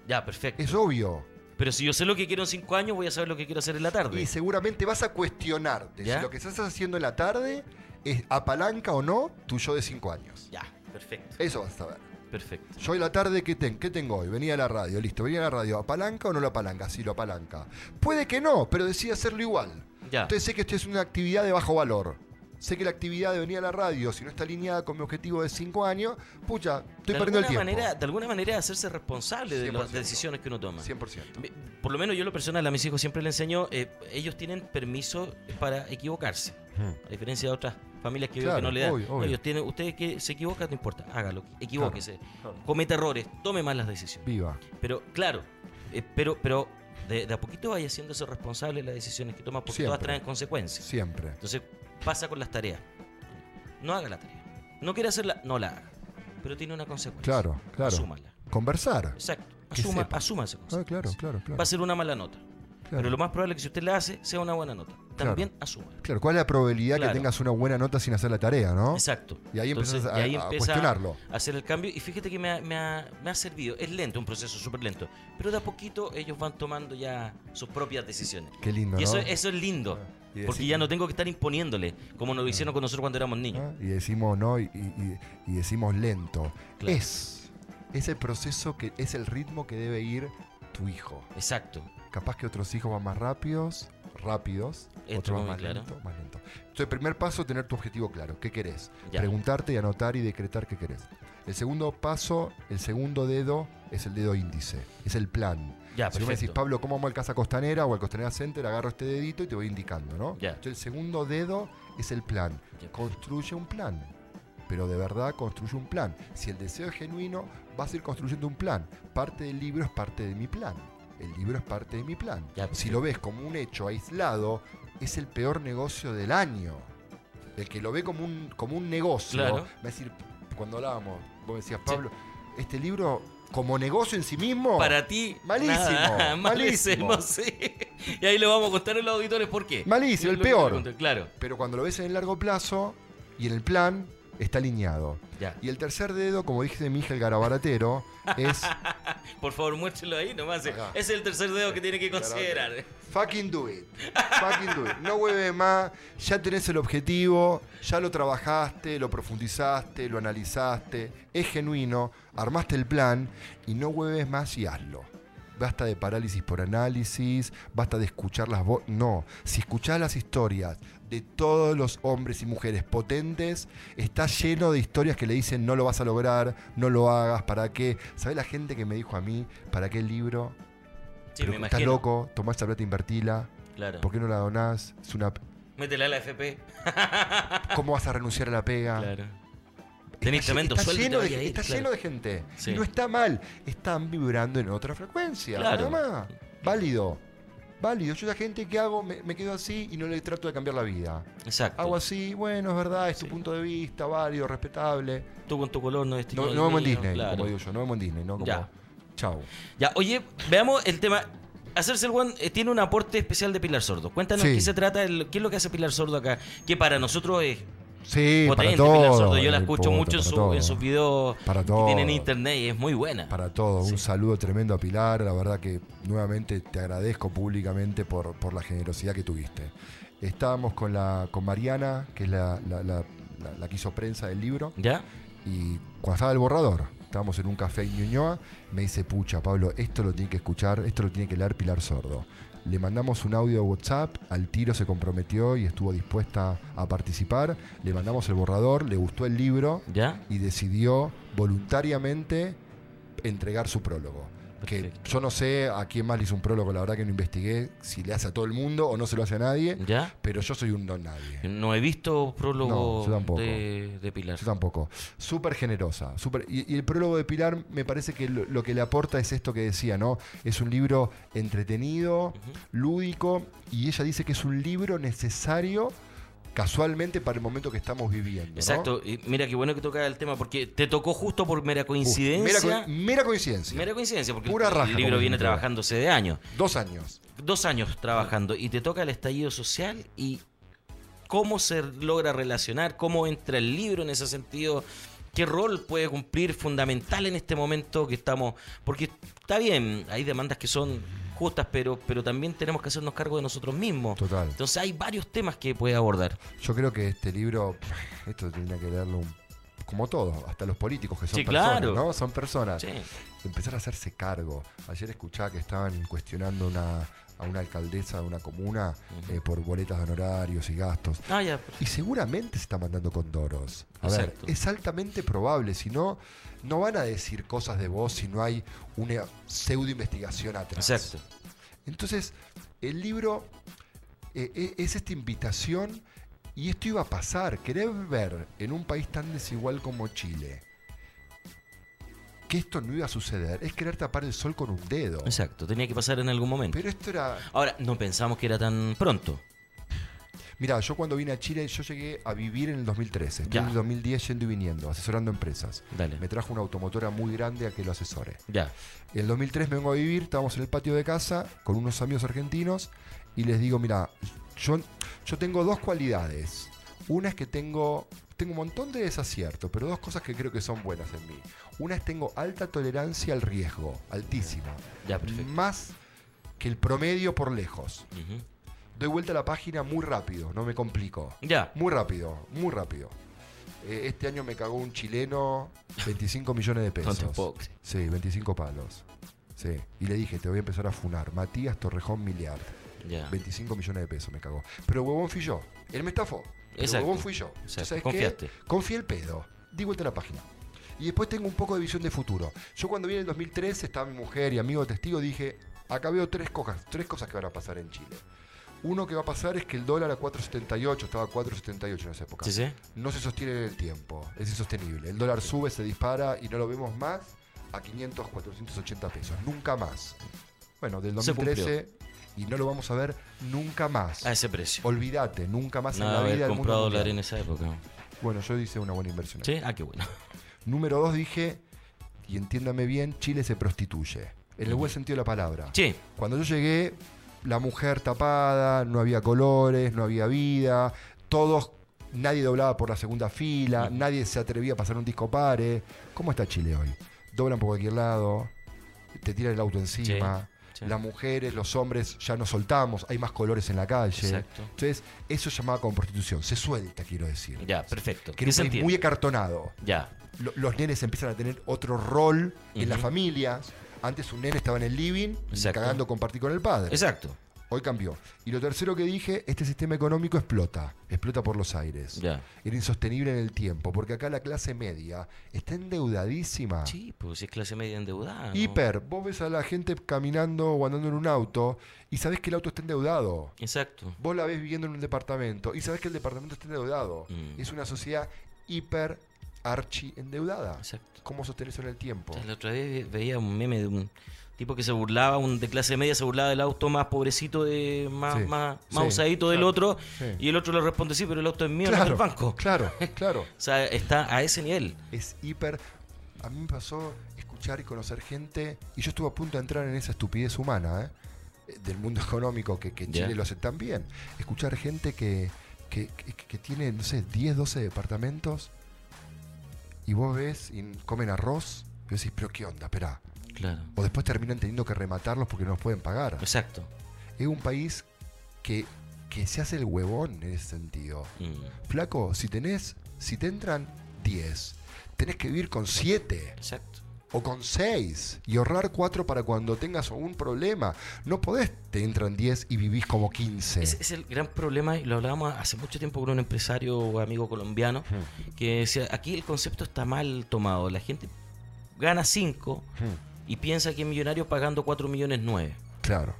Ya, perfecto. Es obvio. Pero si yo sé lo que quiero en cinco años, voy a saber lo que quiero hacer en la tarde. Y seguramente vas a cuestionarte ¿Ya? si lo que estás haciendo en la tarde es apalanca o no tu yo de cinco años. Ya, perfecto. Eso vas a saber. Perfecto. Yo en la tarde, ¿qué, ten- ¿qué tengo hoy? Venía a la radio, listo. Venía a la radio. ¿Apalanca o no lo apalanca? Sí, lo apalanca. Puede que no, pero decide hacerlo igual. Ya. Entonces sé que esto es una actividad de bajo valor. Sé que la actividad de venir a la radio, si no está alineada con mi objetivo de cinco años, pucha, estoy de, perdiendo el tiempo. manera, de alguna manera hacerse responsable de las 100%. decisiones que uno toma. 100%. Me- Por lo menos yo lo personal a mis hijos siempre les enseño, eh, ellos tienen permiso para equivocarse. A diferencia de otras familias que Claro, que no le dan. obvio, No, obvio. ellos tienen, ustedes que se equivocan, no importa, hágalo, equivóquese, claro. cometa errores, tome malas decisiones. Viva. Pero claro, eh, pero, pero de, de a poquito vaya haciéndose responsable de las decisiones que toma porque Siempre. todas traen consecuencias. Siempre. Entonces pasa con las tareas. No haga la tarea. No quiere hacerla, no la haga. Pero tiene una consecuencia. Claro, claro. Asúmala. Conversar. Exacto. Asuma, asuma esa Ah, consecuencia. claro, claro, claro. Va a ser una mala nota. Claro. Pero lo más probable es que si usted la hace, sea una buena nota. También asuma. Claro, ¿cuál es la probabilidad Claro. que tengas una buena nota sin hacer la tarea, no? Exacto. Y ahí empezás a- cuestionarlo. a hacer el cambio. Y fíjate que me ha, me ha- me ha servido. Es lento, un proceso súper lento. Pero de a poquito ellos van tomando ya sus propias decisiones. Qué lindo, Y eso, ¿no? eso es lindo. Y porque ya no tengo que estar imponiéndole, como nos lo hicieron con nosotros cuando éramos niños. ¿Ah? Y decimos no y, y- y decimos lento. Claro. Es. es el proceso que es el ritmo que debe ir tu hijo. Exacto. Capaz que otros hijos van más rápidos, rápidos, Esto otros van más claro. lento, más lento. Entonces, el primer paso, tener tu objetivo claro. ¿Qué querés? Ya. Preguntarte y anotar y decretar qué querés. El segundo paso, el segundo dedo, es el dedo índice. Es el plan. Ya, si vos me decís, perfecto. Pablo, ¿cómo vamos al Casa Costanera o al Costanera Center? Agarro este dedito y te voy indicando, ¿no? Ya. Entonces, el segundo dedo es el plan. Ya. Construye un plan. Pero de verdad construye un plan. Si el deseo es genuino, vas a ir construyendo un plan. Parte del libro es parte de mi plan. El libro es parte de mi plan. Ya, si lo ves como un hecho aislado, es el peor negocio del año. El que lo ve como un, como un negocio, Claro. va a decir, cuando hablábamos, vos decías, Pablo, este libro como negocio en sí mismo, Para ti, Malísimo, nada, malísimo. malísimo, sí. Y ahí lo vamos a contar a los auditores por qué. Malísimo, el peor. conté, Claro, pero cuando lo ves en el largo plazo y en el plan, está alineado. ya. Y el tercer dedo, como dije de mi hija el garabaratero, es Por favor, muéstralo ahí nomás. Acá. Es el tercer dedo que tiene que considerar. fucking do it. Fucking do it. No hueve más, ya tenés el objetivo, ya lo trabajaste, lo profundizaste, lo analizaste, es genuino, armaste el plan y no hueves más y hazlo. Basta de parálisis por análisis, basta de escuchar las voces. No, si escuchás las historias de todos los hombres y mujeres potentes, está lleno de historias que le dicen no lo vas a lograr, no lo hagas, ¿para qué? ¿Sabés la gente que me dijo a mí, ¿para qué el libro? Sí, me estás loco, tomá esa plata, invertila. Claro. ¿Por qué no la donás? Es una... Métela a la FP. ¿Cómo vas a renunciar a la pega? Claro. Está, Tenés lle- tremendo está sueldo y te lleno, de, a ir, está claro. lleno de gente. Sí. Y no está mal. Están vibrando en otra frecuencia. Claro. Nada más. Válido. Válido. Yo la gente que hago me, me quedo así y no le trato de cambiar la vida. Exacto. Hago así, bueno, es verdad, es tu punto de vista, válido, respetable. Tú con tu color no es No, no vemos en Disney, como digo yo, no vemos en Disney, ¿no? Como, Ya. Chau. Ya, oye, veamos el tema. Hacerse el one eh, tiene un aporte especial de Pilar Sordo. Cuéntanos Sí. qué se trata, el- qué es lo que hace Pilar Sordo acá, que para nosotros es Sí, potente para todo. Pilar Sordo. Yo la escucho mucho en, su- todo. en sus videos Para que todo. tienen en internet y es muy buena. Para todo, Sí. un saludo tremendo a Pilar, la verdad que nuevamente te agradezco públicamente por, por la generosidad que tuviste. Estábamos con la con Mariana, que es la, la- la- la- la que hizo prensa del libro, ¿Ya? y cuando estaba el borrador, estábamos en un café en Ñuñoa, me dice, pucha, Pablo, esto lo tiene que escuchar, esto lo tiene que leer Pilar Sordo. Le mandamos un audio de WhatsApp, al tiro se comprometió y estuvo dispuesta a participar, le mandamos el borrador, le gustó el libro, ¿Ya? y decidió voluntariamente entregar su prólogo. Que yo no sé a quién más le hizo un prólogo, la verdad que no investigué si le hace a todo el mundo o no se lo hace a nadie, ¿Ya? pero yo soy un don nadie. No he visto prólogo No, de, de Pilar. Yo tampoco. Súper generosa. súper- y, y el prólogo de Pilar me parece que lo, lo que le aporta es esto que decía, ¿no? Es un libro entretenido, lúdico, y ella dice que es un libro necesario casualmente para el momento que estamos viviendo. ¿no? Exacto. Y mira qué bueno que toca el tema porque te tocó justo por mera Uf, coincidencia. mera, co- mera coincidencia. Mera coincidencia, porque Pura el raja, libro viene trabajándose de años. Dos años. Dos años trabajando y te toca el estallido social y cómo se logra relacionar, cómo entra el libro en ese sentido, qué rol puede cumplir fundamental en este momento que estamos. Porque está bien, hay demandas que son justas, pero, pero también tenemos que hacernos cargo de nosotros mismos. Total. Entonces hay varios temas que puede abordar. Yo creo que este libro, esto tendría que leerlo un- como todo, hasta los políticos que son Sí, personas, claro. ¿no? Son personas. Sí. Empezar a hacerse cargo. Ayer escuchaba que estaban cuestionando una, a una alcaldesa de una comuna eh, por boletas de honorarios y gastos. Ah, ya. Y seguramente se está mandando con Doros. A ver, es altamente probable. Si no, no van a decir cosas de vos si no hay una pseudo investigación atrás. Exacto. Entonces, el libro eh, eh, es esta invitación y esto iba a pasar. Querer ver en un país tan desigual como Chile que esto no iba a suceder es querer tapar el sol con un dedo. Exacto. Tenía que pasar en algún momento. Pero esto era... Ahora, no pensamos que era tan pronto. Mira, yo cuando vine a Chile, yo llegué a vivir en el 2013. Estuve Ya. en el 2010 yendo y viniendo, asesorando empresas. Dale. Me trajo una automotora muy grande a que lo asesore. Ya. En el 2003 me vengo a vivir, estábamos en el patio de casa con unos amigos argentinos y les digo, mira, yo, yo tengo dos cualidades. Una es que tengo, tengo un montón de desaciertos, pero dos cosas que creo que son buenas en mí. Una es tengo alta tolerancia al riesgo, altísima. Ya, perfecto. Más que el promedio por lejos. Doy vuelta a la página muy rápido, no me complico. Ya. Muy rápido, muy rápido. Eh, este año me cagó un chileno 25 millones de pesos. Sí, 25 palos. Sí. Y le dije, te voy a empezar a funar. Matías Torrejón Miliard. Ya. 25 millones de pesos me cagó. Pero huevón fui yo. Él me estafó. El Exacto. huevón fui yo. Exacto. ¿Sabes Confiaste. qué? Confié el pedo. Di vuelta a la página. Y después tengo un poco de visión de futuro. Yo cuando vi en el 2013, estaba mi mujer y amigo testigo, dije, acá veo tres cosas, tres cosas que van a pasar en Chile. Uno que va a pasar es que el dólar a 4.78, estaba a 4.78 en esa época. Sí, sí. No se sostiene en el tiempo, es insostenible. El dólar sube, se dispara y no lo vemos más a 500, 480 pesos. Nunca más. Bueno, del Se 2013 y no lo vamos a ver nunca más. A ese precio. Olvídate, nunca más No en la haber vida comprado mundo dólar en mundial. esa época. Bueno, yo hice una buena inversión. ¿Sí? Ah, qué bueno. Número dos dije, y entiéndame bien, Chile se prostituye. En el buen sentido de la palabra. Sí. Cuando yo llegué, la mujer tapada, no había colores, no había vida, todos, nadie doblaba por la segunda fila, nadie se atrevía a pasar un disco pare. ¿Cómo está Chile hoy? Doblan por cualquier lado, te tiran el auto encima, sí. Las mujeres, los hombres ya no soltamos, hay más colores en la calle. Exacto. Entonces, eso se llamaba como prostitución, se suelta, quiero decir. Ya, perfecto. Que ¿Qué era un se país entiende? muy acartonado Ya. lo- los nenes empiezan a tener otro rol en las familias. Antes un nene estaba en el living y cagando compartir con el padre. Exacto. Hoy cambió. Y lo tercero que dije, este sistema económico explota, explota por los aires. Ya. Era insostenible en el tiempo, porque acá la clase media está endeudadísima. Sí, pues si es clase media endeudada. ¿no? Hiper, vos ves a la gente caminando o andando en un auto y sabés que el auto está endeudado. Exacto. Vos la ves viviendo en un departamento y sabés que el departamento está endeudado. Mm. Es una sociedad hiper archi endeudada. Exacto. ¿Cómo sostener eso en el tiempo? O sea, La otra vez veía un meme de un tipo que se burlaba, un de clase media se burlaba del auto más pobrecito, de más, Sí, más, sí, más usadito del claro, otro, sí. y el otro le responde, sí, pero el auto es mío, no es del banco. Claro, claro. O sea, está a ese nivel. Es hiper. A mí me pasó escuchar y conocer gente, y yo estuve a punto de entrar en esa estupidez humana, ¿eh? del mundo económico que, que. Chile lo hace tan bien. Escuchar gente que, que, que- que tiene, no sé, 10, 12 departamentos, y vos ves y comen arroz, y decís, pero ¿qué onda? Esperá. Claro. O después terminan teniendo que rematarlos porque no los pueden pagar. Exacto. Es un país que, que se hace el huevón en ese sentido. Mm, Flaco, si tenés, si te entran 10, tenés que vivir con 7 Exacto. o con 6 y ahorrar 4 para cuando tengas un problema. No podés, te entran 10 y vivís como 15. Ese es el gran problema, y lo hablábamos hace mucho tiempo con un empresario o amigo colombiano, que decía, aquí el concepto está mal tomado. La gente gana 5 Hmm, y piensa que es millonario pagando 4 millones 9. Claro,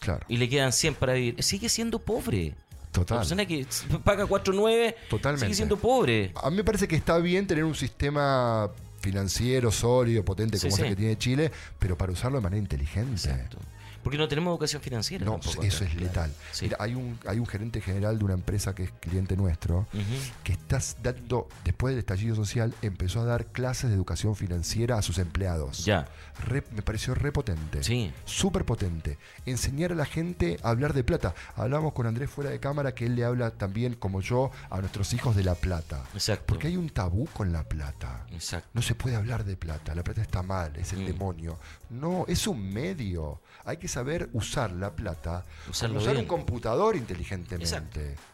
claro. Y le quedan 100 para vivir. Sigue siendo pobre. La Total. persona que paga 4.9 Totalmente. sigue siendo pobre. A mí me parece que está bien tener un sistema financiero sólido, potente Sí, como es el sí. que tiene Chile, pero para usarlo de manera inteligente. Exacto. Porque no tenemos educación financiera. No, tampoco eso es letal. Sí. Mira, hay un, hay un gerente general de una empresa que es cliente nuestro, que estás dando, después del estallido social, empezó a dar clases de educación financiera a sus empleados. Ya. Re- me pareció repotente. Sí. Súper potente. Enseñar a la gente a hablar de plata. Hablamos con Andrés fuera de cámara que él le habla también, como yo, a nuestros hijos de la plata. Exacto. Porque hay un tabú con la plata. Exacto. No se puede hablar de plata, la plata está mal, es el Mm. demonio. No, es un medio. Hay que saber usar la plata, usar un computador inteligentemente. Exacto.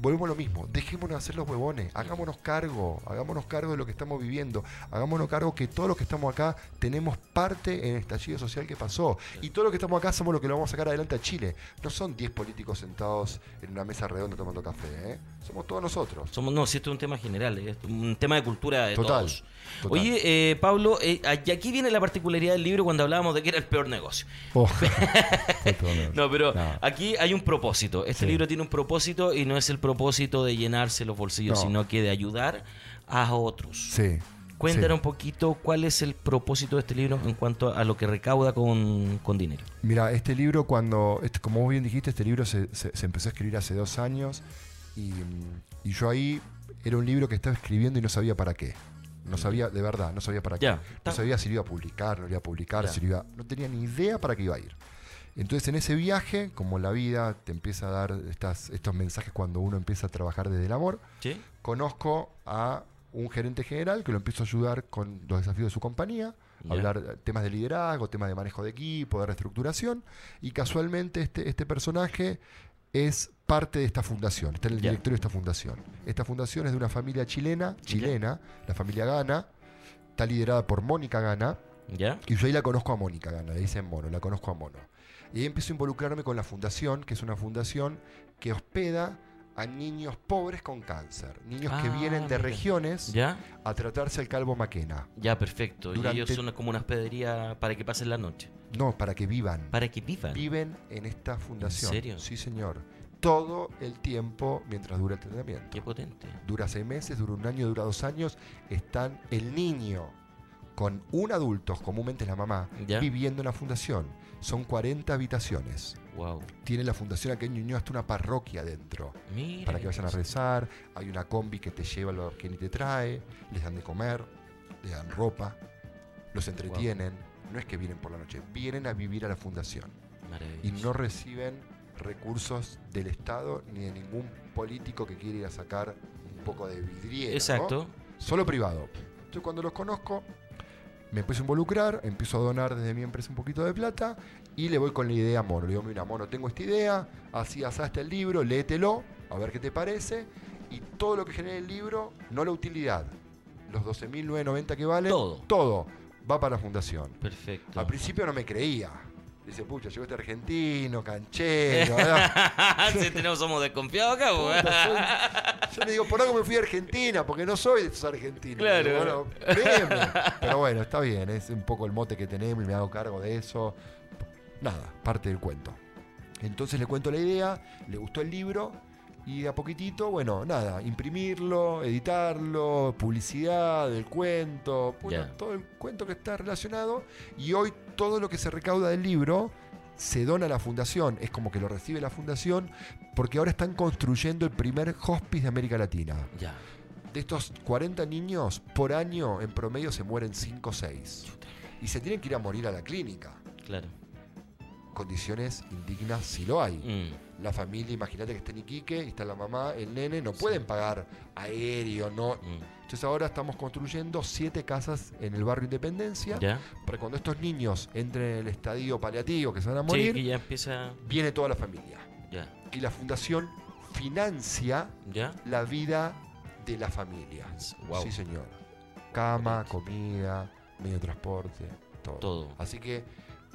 Volvemos a lo mismo, dejémonos hacer los huevones, hagámonos cargo, hagámonos cargo de lo que estamos viviendo, hagámonos cargo que todos los que estamos acá tenemos parte en el estallido social que pasó. Y todos los que estamos acá somos los que lo vamos a sacar adelante a Chile. No son 10 políticos sentados en una mesa redonda tomando café, ¿eh? somos todos nosotros. Somos, no, si esto es un tema general, es un tema de cultura de Total, todos. total. Oye, eh, Pablo, eh, y aquí viene la particularidad del libro cuando hablábamos de que era el peor negocio. Oh. No, pero No. aquí hay un propósito. Este Sí. libro tiene un propósito y no es el propósito de llenarse los bolsillos, No. sino que de ayudar a otros. Sí. Cuéntanos sí. un poquito cuál es el propósito de este libro en cuanto a lo que recauda con, con dinero. Mira, este libro cuando, este- como vos bien dijiste, este libro se, se- se empezó a escribir hace dos años y, mm, y yo ahí era un libro que estaba escribiendo y no sabía para qué. No sabía, de verdad, no sabía para qué. No sabía si lo iba a publicar, no lo iba a publicar, si lo iba, no tenía ni idea para qué iba a ir. Entonces en ese viaje, como la vida te empieza a dar estas, estos mensajes cuando uno empieza a trabajar desde el amor, ¿Sí? conozco a un gerente general que lo empiezo a ayudar con los desafíos de su compañía, Ya. a hablar temas de liderazgo, temas de manejo de equipo, de reestructuración, y casualmente este, este personaje es parte de esta fundación, está en el directorio de esta fundación. Esta fundación es de una familia chilena, chilena, la familia Gana, está liderada por Mónica Gana. Y yo ahí la conozco a Mónica Gana, le dicen Mono, la conozco a Mono. Y ahí empiezo a involucrarme con la fundación, que es una fundación que hospeda a niños pobres con cáncer. Niños que Ah, vienen de mira. regiones ¿Ya? a tratarse el calvo maquena. Ya, perfecto. Durante- Y ellos son como una hospedería para que pasen la noche. No, para que vivan. Para que vivan. Viven en esta fundación. serio? Sí, señor. Todo el tiempo mientras dura el tratamiento. Qué potente. Dura seis meses, dura un año, dura dos años. Están el niño con un adulto, comúnmente es la mamá, Ya. viviendo en la fundación. Son 40 habitaciones. Wow. Tiene la fundación aquel niño hasta una parroquia dentro. Mira. Para que vayan a rezar. Hay una combi que te lleva lo que ni te trae. Les dan de comer. Les dan ropa. Los entretienen. No es que vienen por la noche. Vienen a vivir a la fundación. y no reciben recursos del Estado ni de ningún político que quiera ir a sacar un poco de vidriera. ¿no? Exacto. Solo privado. Yo cuando los conozco, me empiezo a involucrar, empiezo a donar desde mi empresa un poquito de plata y le voy con la idea a Mono. Le digo, mira, Mono, tengo esta idea, así asaste el libro, léetelo, a ver qué te parece. Y todo lo que genere el libro, no la utilidad. Los 12.990 que vale, Todo. todo va para la fundación. Perfecto. Al principio no me creía. Dice, pucha, llegó este argentino, canchero. si tenemos, somos desconfiados acá, Puta, soy- Yo le digo, por algo me fui a Argentina, porque no soy de esos argentinos. Claro. Digo, Bueno, créeme. Pero bueno, está bien, es un poco el mote que tenemos y me hago cargo de eso. Nada, parte del cuento. Entonces le cuento la idea, le gustó el libro y a poquitito, bueno, nada, imprimirlo, editarlo, publicidad del cuento, bueno, todo el cuento que está relacionado. Y hoy todo lo que se recauda del libro se dona a la fundación, es como que lo recibe la fundación, porque ahora están construyendo el primer hospice de América Latina. De estos 40 niños, por año en promedio se mueren 5 o 6. Y se tienen que ir a morir a la clínica. Claro. Condiciones indignas si lo hay. Mm, La familia, imagínate que está en Iquique, está la mamá, el nene, no pueden pagar aéreo, no. mm. Entonces ahora estamos construyendo siete casas en el barrio Independencia ¿Ya? para cuando estos niños entren en el estadio paliativo que se van a morir, ya empieza. viene toda la familia. Ya. Y la fundación financia ¿Ya? la vida de la familia. Wow. Sí, señor. Cama, comida, medio de transporte, todo. Todo. Así que,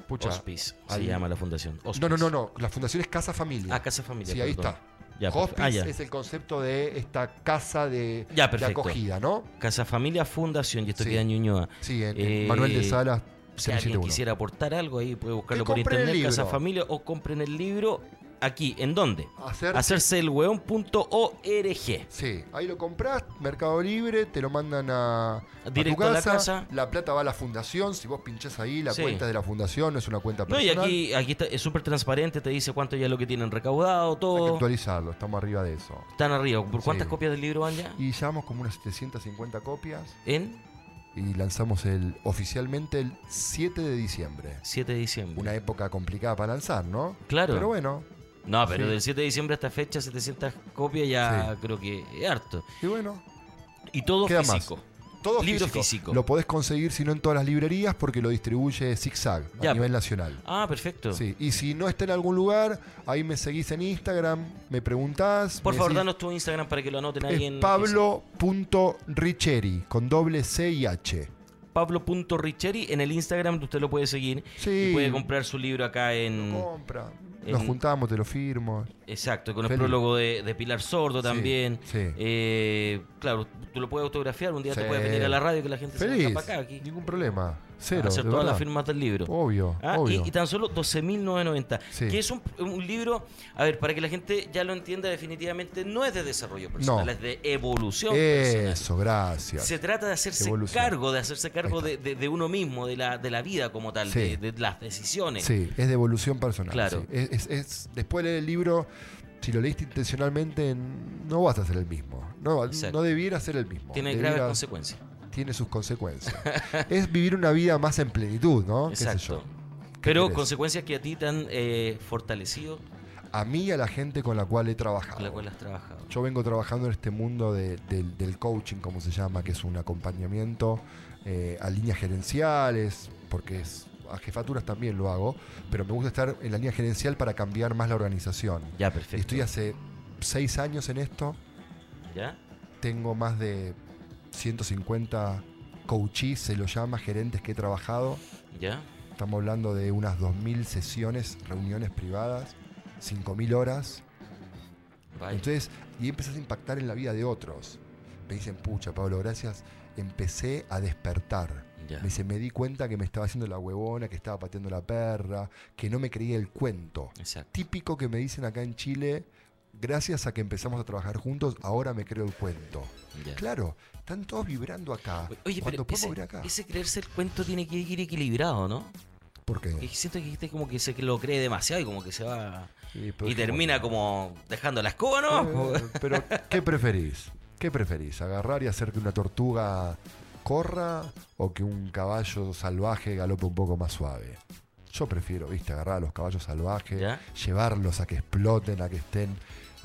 pucha. Hospice se llama la fundación. No, Hospice. no, no, no. La fundación es Casa Familia. Ah, Casa Familia. sí, ahí perdón. está. Ya, perfe- Hospice ah, ya. es el concepto de esta casa de, Ya, de perfecto. acogida, ¿no? Casa Familia Fundación, y esto Sí. queda en Ñuñoa. Sí, en, Eh, Manuel de Salas Si alguien 071. quisiera aportar algo ahí, puede buscarlo por internet, Casa. Familia, o compren el libro aquí. ¿En dónde? Hacer- Hacerseelweón.org. Sí, ahí lo compras, Mercado Libre, te lo mandan a, a Directo tu a la casa, casa. La plata va a la fundación. Si vos pinchás ahí, la Sí. cuenta de la fundación no es una cuenta No, y personal. aquí, aquí está, es súper transparente, te dice cuánto ya es lo que tienen recaudado, Hay que todo. actualizarlo, estamos arriba de eso. Están arriba. ¿Por cuántas Sí. copias del libro van ya? Y llevamos como unas 750 copias En y lanzamos el oficialmente el 7 de diciembre. 7 de diciembre. Una época complicada para lanzar, ¿no? Claro. Pero bueno, No, pero Sí. del 7 de diciembre a esta fecha, 700 copias ya Sí. creo que es harto. y bueno, Y todo Queda físico. todo Libro físico. físico. Lo podés conseguir si no en todas las librerías porque lo distribuye Zigzag Ya. a nivel nacional. Ah, perfecto. Sí, y si no está en algún lugar, ahí me seguís en Instagram, me preguntás. Por me favor, decís- danos tu Instagram para que lo anoten ahí en. pablo.richeri con doble C y H. Pablo.richeri en el Instagram usted lo puede seguir Sí. y puede comprar su libro acá en Compra. Nos en- juntamos, te lo firmo. exacto con el prólogo de, de Pilar Sordo también sí. Eh, claro tú lo puedes autografiar un día te Sí. puedes venir a la radio que la gente se Feliz. venga para acá aquí Ningún problema. Cero. hacer todas las firmas del libro Obvio, Ah, y, obvio. y tan solo 12.990 Sí. que es un, un libro a ver para que la gente ya lo entienda definitivamente no es de desarrollo personal No. es de evolución personal Eso, gracias. Se trata de hacerse Evolución. cargo, de hacerse cargo de, de- de uno mismo, de la, de la vida como tal, Sí. de, de las decisiones. Sí, es de evolución personal. Claro. sí. Es, es- es- después de leer el libro, si lo leíste intencionalmente, no vas a ser el mismo. No, Exacto. no debiera ser el mismo. Tiene Debiera- graves consecuencias. Tiene sus consecuencias. es vivir una vida más en plenitud, ¿no? ¿Qué sé Exacto. yo? ¿Qué Pero querés? consecuencias que a ti te han eh, fortalecido, A mí y a la gente con la cual he trabajado. con la cual has trabajado. Yo vengo trabajando en este mundo de- del, del coaching, como se llama, que es un acompañamiento eh, a líneas gerenciales, porque es, a jefaturas también lo hago, pero me gusta estar en la línea gerencial para cambiar más la organización. Ya, perfecto. estoy hace seis años en esto, ¿Ya? tengo más de 150 coaches, se lo llama, gerentes que he trabajado. ¿Ya? Estamos hablando de unas 2.000 sesiones, reuniones privadas, 5.000 horas. Entonces, y empezás a impactar en la vida de otros. Me dicen, pucha, Pablo, gracias. Empecé a despertar. Ya. Me dice, me di cuenta que me estaba haciendo la huevona, que estaba pateando la perra, que no me creía el cuento. Exacto. Típico que me dicen acá en Chile, gracias a que empezamos a trabajar juntos, ahora me creo el cuento. Claro, están todos vibrando acá. Oye, Cuando pero ese, acá. ese creerse el cuento tiene que ir equilibrado, ¿no? ¿Por qué? Que siento que este como que se lo cree demasiado y como que se va... Sí, Y termina como dejando la escoba, ¿no? Eh, pero, ¿qué preferís? ¿Qué preferís? ¿Agarrar y hacer que una tortuga corra o que un caballo salvaje galope un poco más suave? Yo prefiero, viste, agarrar a los caballos salvajes, ¿Ya? llevarlos a que exploten, a que estén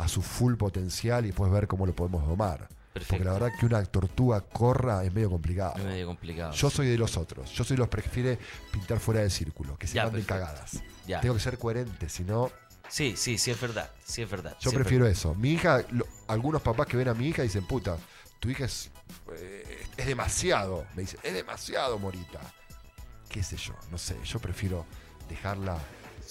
a su full potencial y después ver cómo lo podemos domar. Porque la verdad que una tortuga corra es medio complicado. Es medio complicado. Yo soy de los otros. Yo soy de los que prefiere pintar fuera del círculo, que se Ya, manden perfecto. cagadas. Ya. Tengo que ser coherente, si no, Sí, sí, sí es verdad. Sí es verdad. yo sí prefiero eso. Mi hija, lo- algunos papás que ven a mi hija dicen, puta, tu hija es, eh, es demasiado. Me dicen, es demasiado, Morita. Qué sé yo, no sé. Yo prefiero dejarla,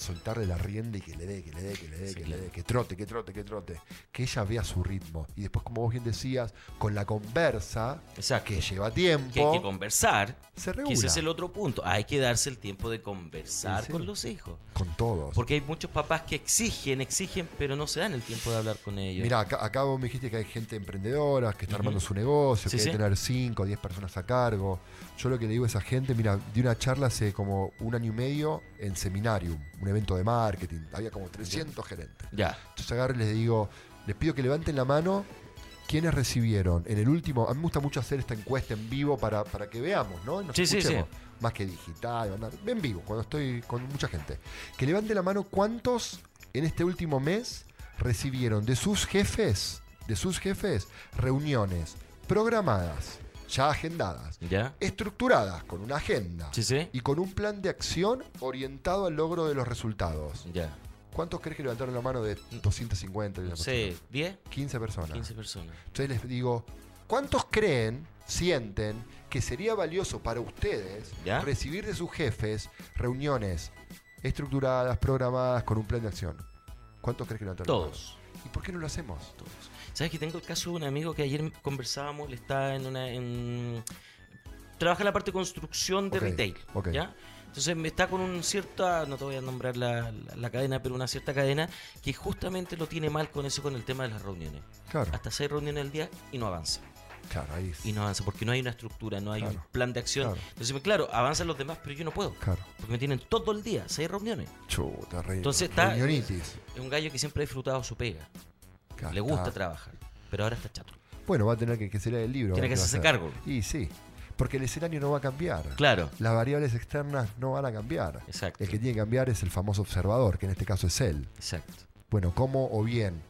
soltarle la rienda y que le dé, que le dé, que le dé, Sí, que claro. le dé, que trote, que trote, que trote. Que ella vea su ritmo. Y después, como vos bien decías, con la conversa, Exacto. que lleva Que hay tiempo, que conversar. se Que regula. ese es el otro punto. Hay que darse el tiempo de conversar Sí, sí. con los hijos. Con todos. Porque hay muchos papás que exigen, exigen, pero no se dan el tiempo de hablar con ellos. Mira, acá, acá vos me dijiste que hay gente emprendedora que está armando su negocio, que debe tener 5 o 10 personas a cargo. Yo lo que le digo a esa gente, mira, di una charla hace como un año y medio en Seminarium, un evento de marketing. Había como 300 gerentes. Ya. Entonces agarro y les digo, les pido que levanten la mano quienes recibieron en el último. A mí me gusta mucho hacer esta encuesta en vivo para, para que veamos, ¿no? Nos Sí, sí, escuchemos. Más que digital, en vivo, cuando estoy con mucha gente. Que levante la mano cuántos en este último mes recibieron de sus jefes, de sus jefes, reuniones programadas, ya agendadas, ¿Ya? estructuradas con una agenda Sí, sí. y con un plan de acción orientado al logro de los resultados. Ya. ¿Cuántos crees que levantaron la mano de 250? de No sé, ¿10? 15 personas. 15 personas. Entonces les digo, ¿cuántos creen, sienten que sería valioso para ustedes ¿Ya? recibir de sus jefes reuniones estructuradas, programadas, con un plan de acción? ¿Cuántos crees que levantaron la Todos. mano? ¿Y por qué no lo hacemos? Todos. ¿Sabes que tengo el caso de un amigo que ayer conversábamos? Le está en una. En... Trabaja en la parte de construcción de Ok, retail. ok. ¿Ya? Entonces me está con un cierta, no te voy a nombrar la, la- la cadena, pero una cierta cadena que justamente lo tiene mal con eso, con el tema de las reuniones. Claro, Hasta seis reuniones al día y no avanza. claro, ahí es. Y no avanza porque no hay una estructura, no hay Claro, un plan de acción. claro. Entonces, claro, avanzan los demás, pero yo no puedo. Claro. Porque me tienen todo el día, seis reuniones. Chuta, re- Entonces está-. Es un gallo que siempre ha disfrutado su pega. Claro, Le gusta está. trabajar. Pero ahora está chato. Bueno, va a tener que, que ser el libro. Tiene que hacerse hacer. cargo. Y sí, porque el escenario no va a cambiar. Claro. Las variables externas no van a cambiar. Exacto. El que tiene que cambiar es el famoso observador, que en este caso es él. Exacto. Bueno, ¿cómo o bien?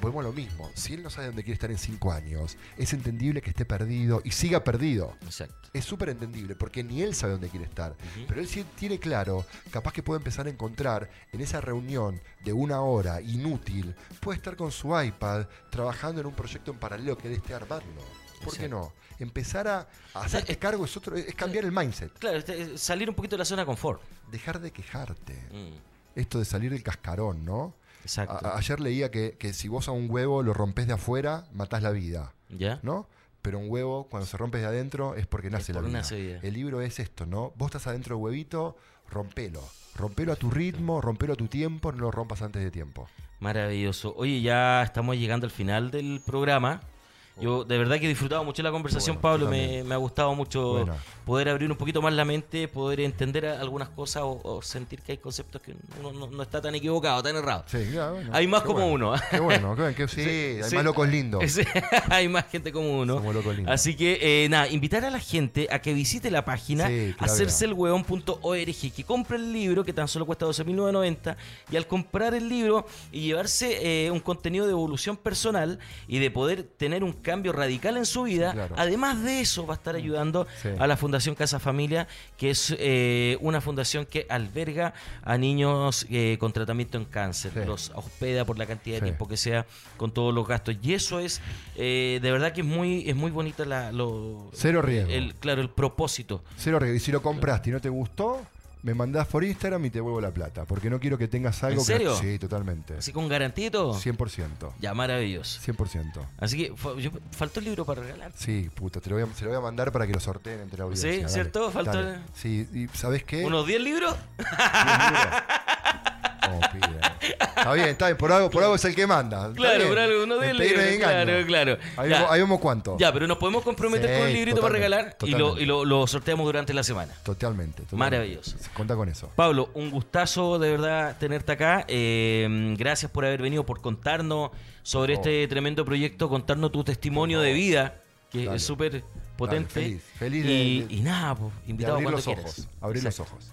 Volvemos a lo mismo. Si él no sabe dónde quiere estar en cinco años, es entendible que esté perdido y siga perdido. Exacto. Es súper entendible porque ni él sabe dónde quiere estar. Pero él sí tiene claro, capaz que puede empezar a encontrar en esa reunión de una hora inútil, puede estar con su iPad trabajando en un proyecto en paralelo que él esté armando. ¿Por qué no? Empezar a, a hacerte es- cargo es, otro, es cambiar el mindset. Claro, este, salir un poquito de la zona de confort. Dejar de quejarte. Mm, Esto de salir del cascarón, ¿no? Exacto. A- ayer leía que, que si vos a un huevo lo rompes de afuera, matás la vida, ¿Ya? ¿no? Pero un huevo, cuando se rompe de adentro, es porque nace la vida. vida. El libro es esto, ¿no? Vos estás adentro del huevito, rompelo. Rompelo a tu ritmo, rompelo a tu tiempo, no lo rompas antes de tiempo. Maravilloso. Oye, ya estamos llegando al final del programa. Yo de verdad que he disfrutado mucho la conversación, bueno, Pablo. Me, me ha gustado mucho poder abrir un poquito más la mente, poder entender algunas cosas o, o sentir que hay conceptos que uno no, no está tan equivocado, tan errado. Sí, bueno, Hay más qué como uno. Qué bueno, que sí, hay sí. más locos lindos. Sí, hay más gente como uno. Somos locos lindos. Así que, eh, nada, invitar a la gente a que visite la página Sí, que la hacerseelhueón.org, que compre el libro, que tan solo cuesta 12.990, y al comprar el libro y llevarse eh, un contenido de evolución personal y de poder tener un cambio radical en su vida, Claro. además de eso va a estar ayudando Sí. a la Fundación Casa Familia, que es eh, una fundación que alberga a niños eh, con tratamiento en cáncer, Sí. los hospeda por la cantidad de Sí. tiempo que sea, con todos los gastos. Y eso es, eh, de verdad que es muy, es muy bonita la, lo, Cero riesgo. el, claro, el propósito. Cero riesgo. Y si lo compraste y no te gustó, me mandás por Instagram y te vuelvo la plata. Porque no quiero que tengas algo ¿En serio? que. Sí, totalmente. Así con todo. 100%. Ya, maravilloso. 100%. Así que yo- faltó el libro para regalar. Sí, puta, te lo voy a, se lo voy a mandar para que lo sorteen entre la audiencia. Sí, dale, ¿cierto? Faltó- dale. Sí, y ¿sabes qué? ¿Unos 10 libros? Oh, pibe. Está bien, está bien, por algo, por algo es el que manda. Está Claro, bien. por algo, El 10 pedirme libros. engaño. Claro, claro. Ahí, Ya. vemos, ahí vemos cuánto. Ya, pero nos podemos comprometer Sí, con un librito para totalmente, regalar y, lo, totalmente. y lo, lo sorteamos durante la semana. Totalmente, totalmente. Maravilloso. Cuenta con eso. Pablo, un gustazo de verdad tenerte acá. Eh, gracias por haber venido, por contarnos sobre este tremendo proyecto, contarnos tu testimonio de vida, que Dale. es súper potente. feliz, feliz de- y, de- y nada, pues, Y invitado abrir cuando los quieras. ojos. Abrir los Exacto. ojos.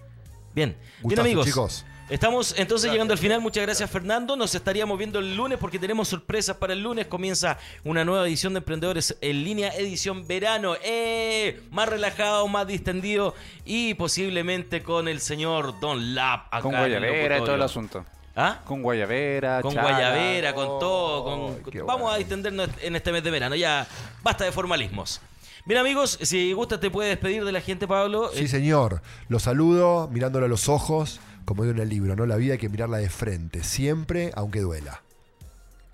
Bien, bien Gustazo, amigos. chicos. Estamos entonces llegando al final. Muchas gracias Fernando. Nos estaríamos viendo el lunes porque tenemos sorpresas para el lunes. Comienza una nueva edición de Emprendedores en línea, edición verano. ¡Eh! Más relajado, más distendido y posiblemente con el señor Don Lap acá Con guayabera y todo el asunto. ¿Ah? Con guayabera, Con chala. guayabera, con todo. Con- Vamos bueno. a distendernos en este mes de verano. Ya basta de formalismos. Bien amigos, si gusta te puede despedir de la gente Pablo. Sí, Eh, señor. Lo saludo mirándolo a los ojos, como digo en el libro, ¿no? La vida hay que mirarla de frente, siempre, aunque duela.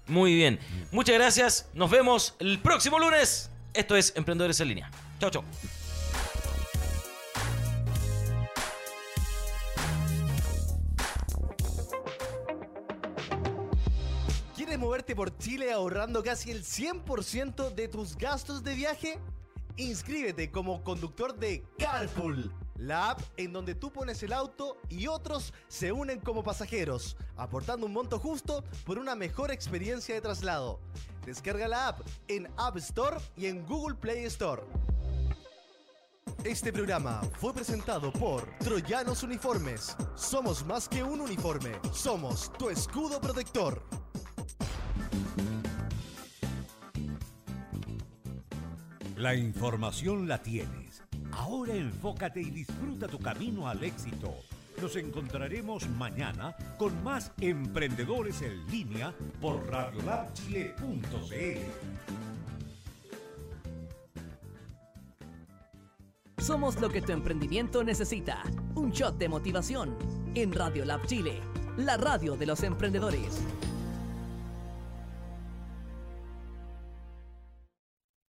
Muy bien. Muchas gracias. Nos vemos el próximo lunes. Esto es Emprendedores en línea. Chao, chao. ¿Quieres moverte por Chile ahorrando casi el 100% de tus gastos de viaje? Inscríbete como conductor de Carpool, la app en donde tú pones el auto y otros se unen como pasajeros, aportando un monto justo por una mejor experiencia de traslado. Descarga la app en App Store y en Google Play Store. Este programa fue presentado por Troyanos Uniformes. Somos más que un uniforme, somos tu escudo protector. La información la tienes. Ahora enfócate y disfruta tu camino al éxito. Nos encontraremos mañana con más emprendedores en línea por radiolabchile.cl. Somos lo que tu emprendimiento necesita. Un shot de motivación en Radio Lab Chile, la radio de los emprendedores.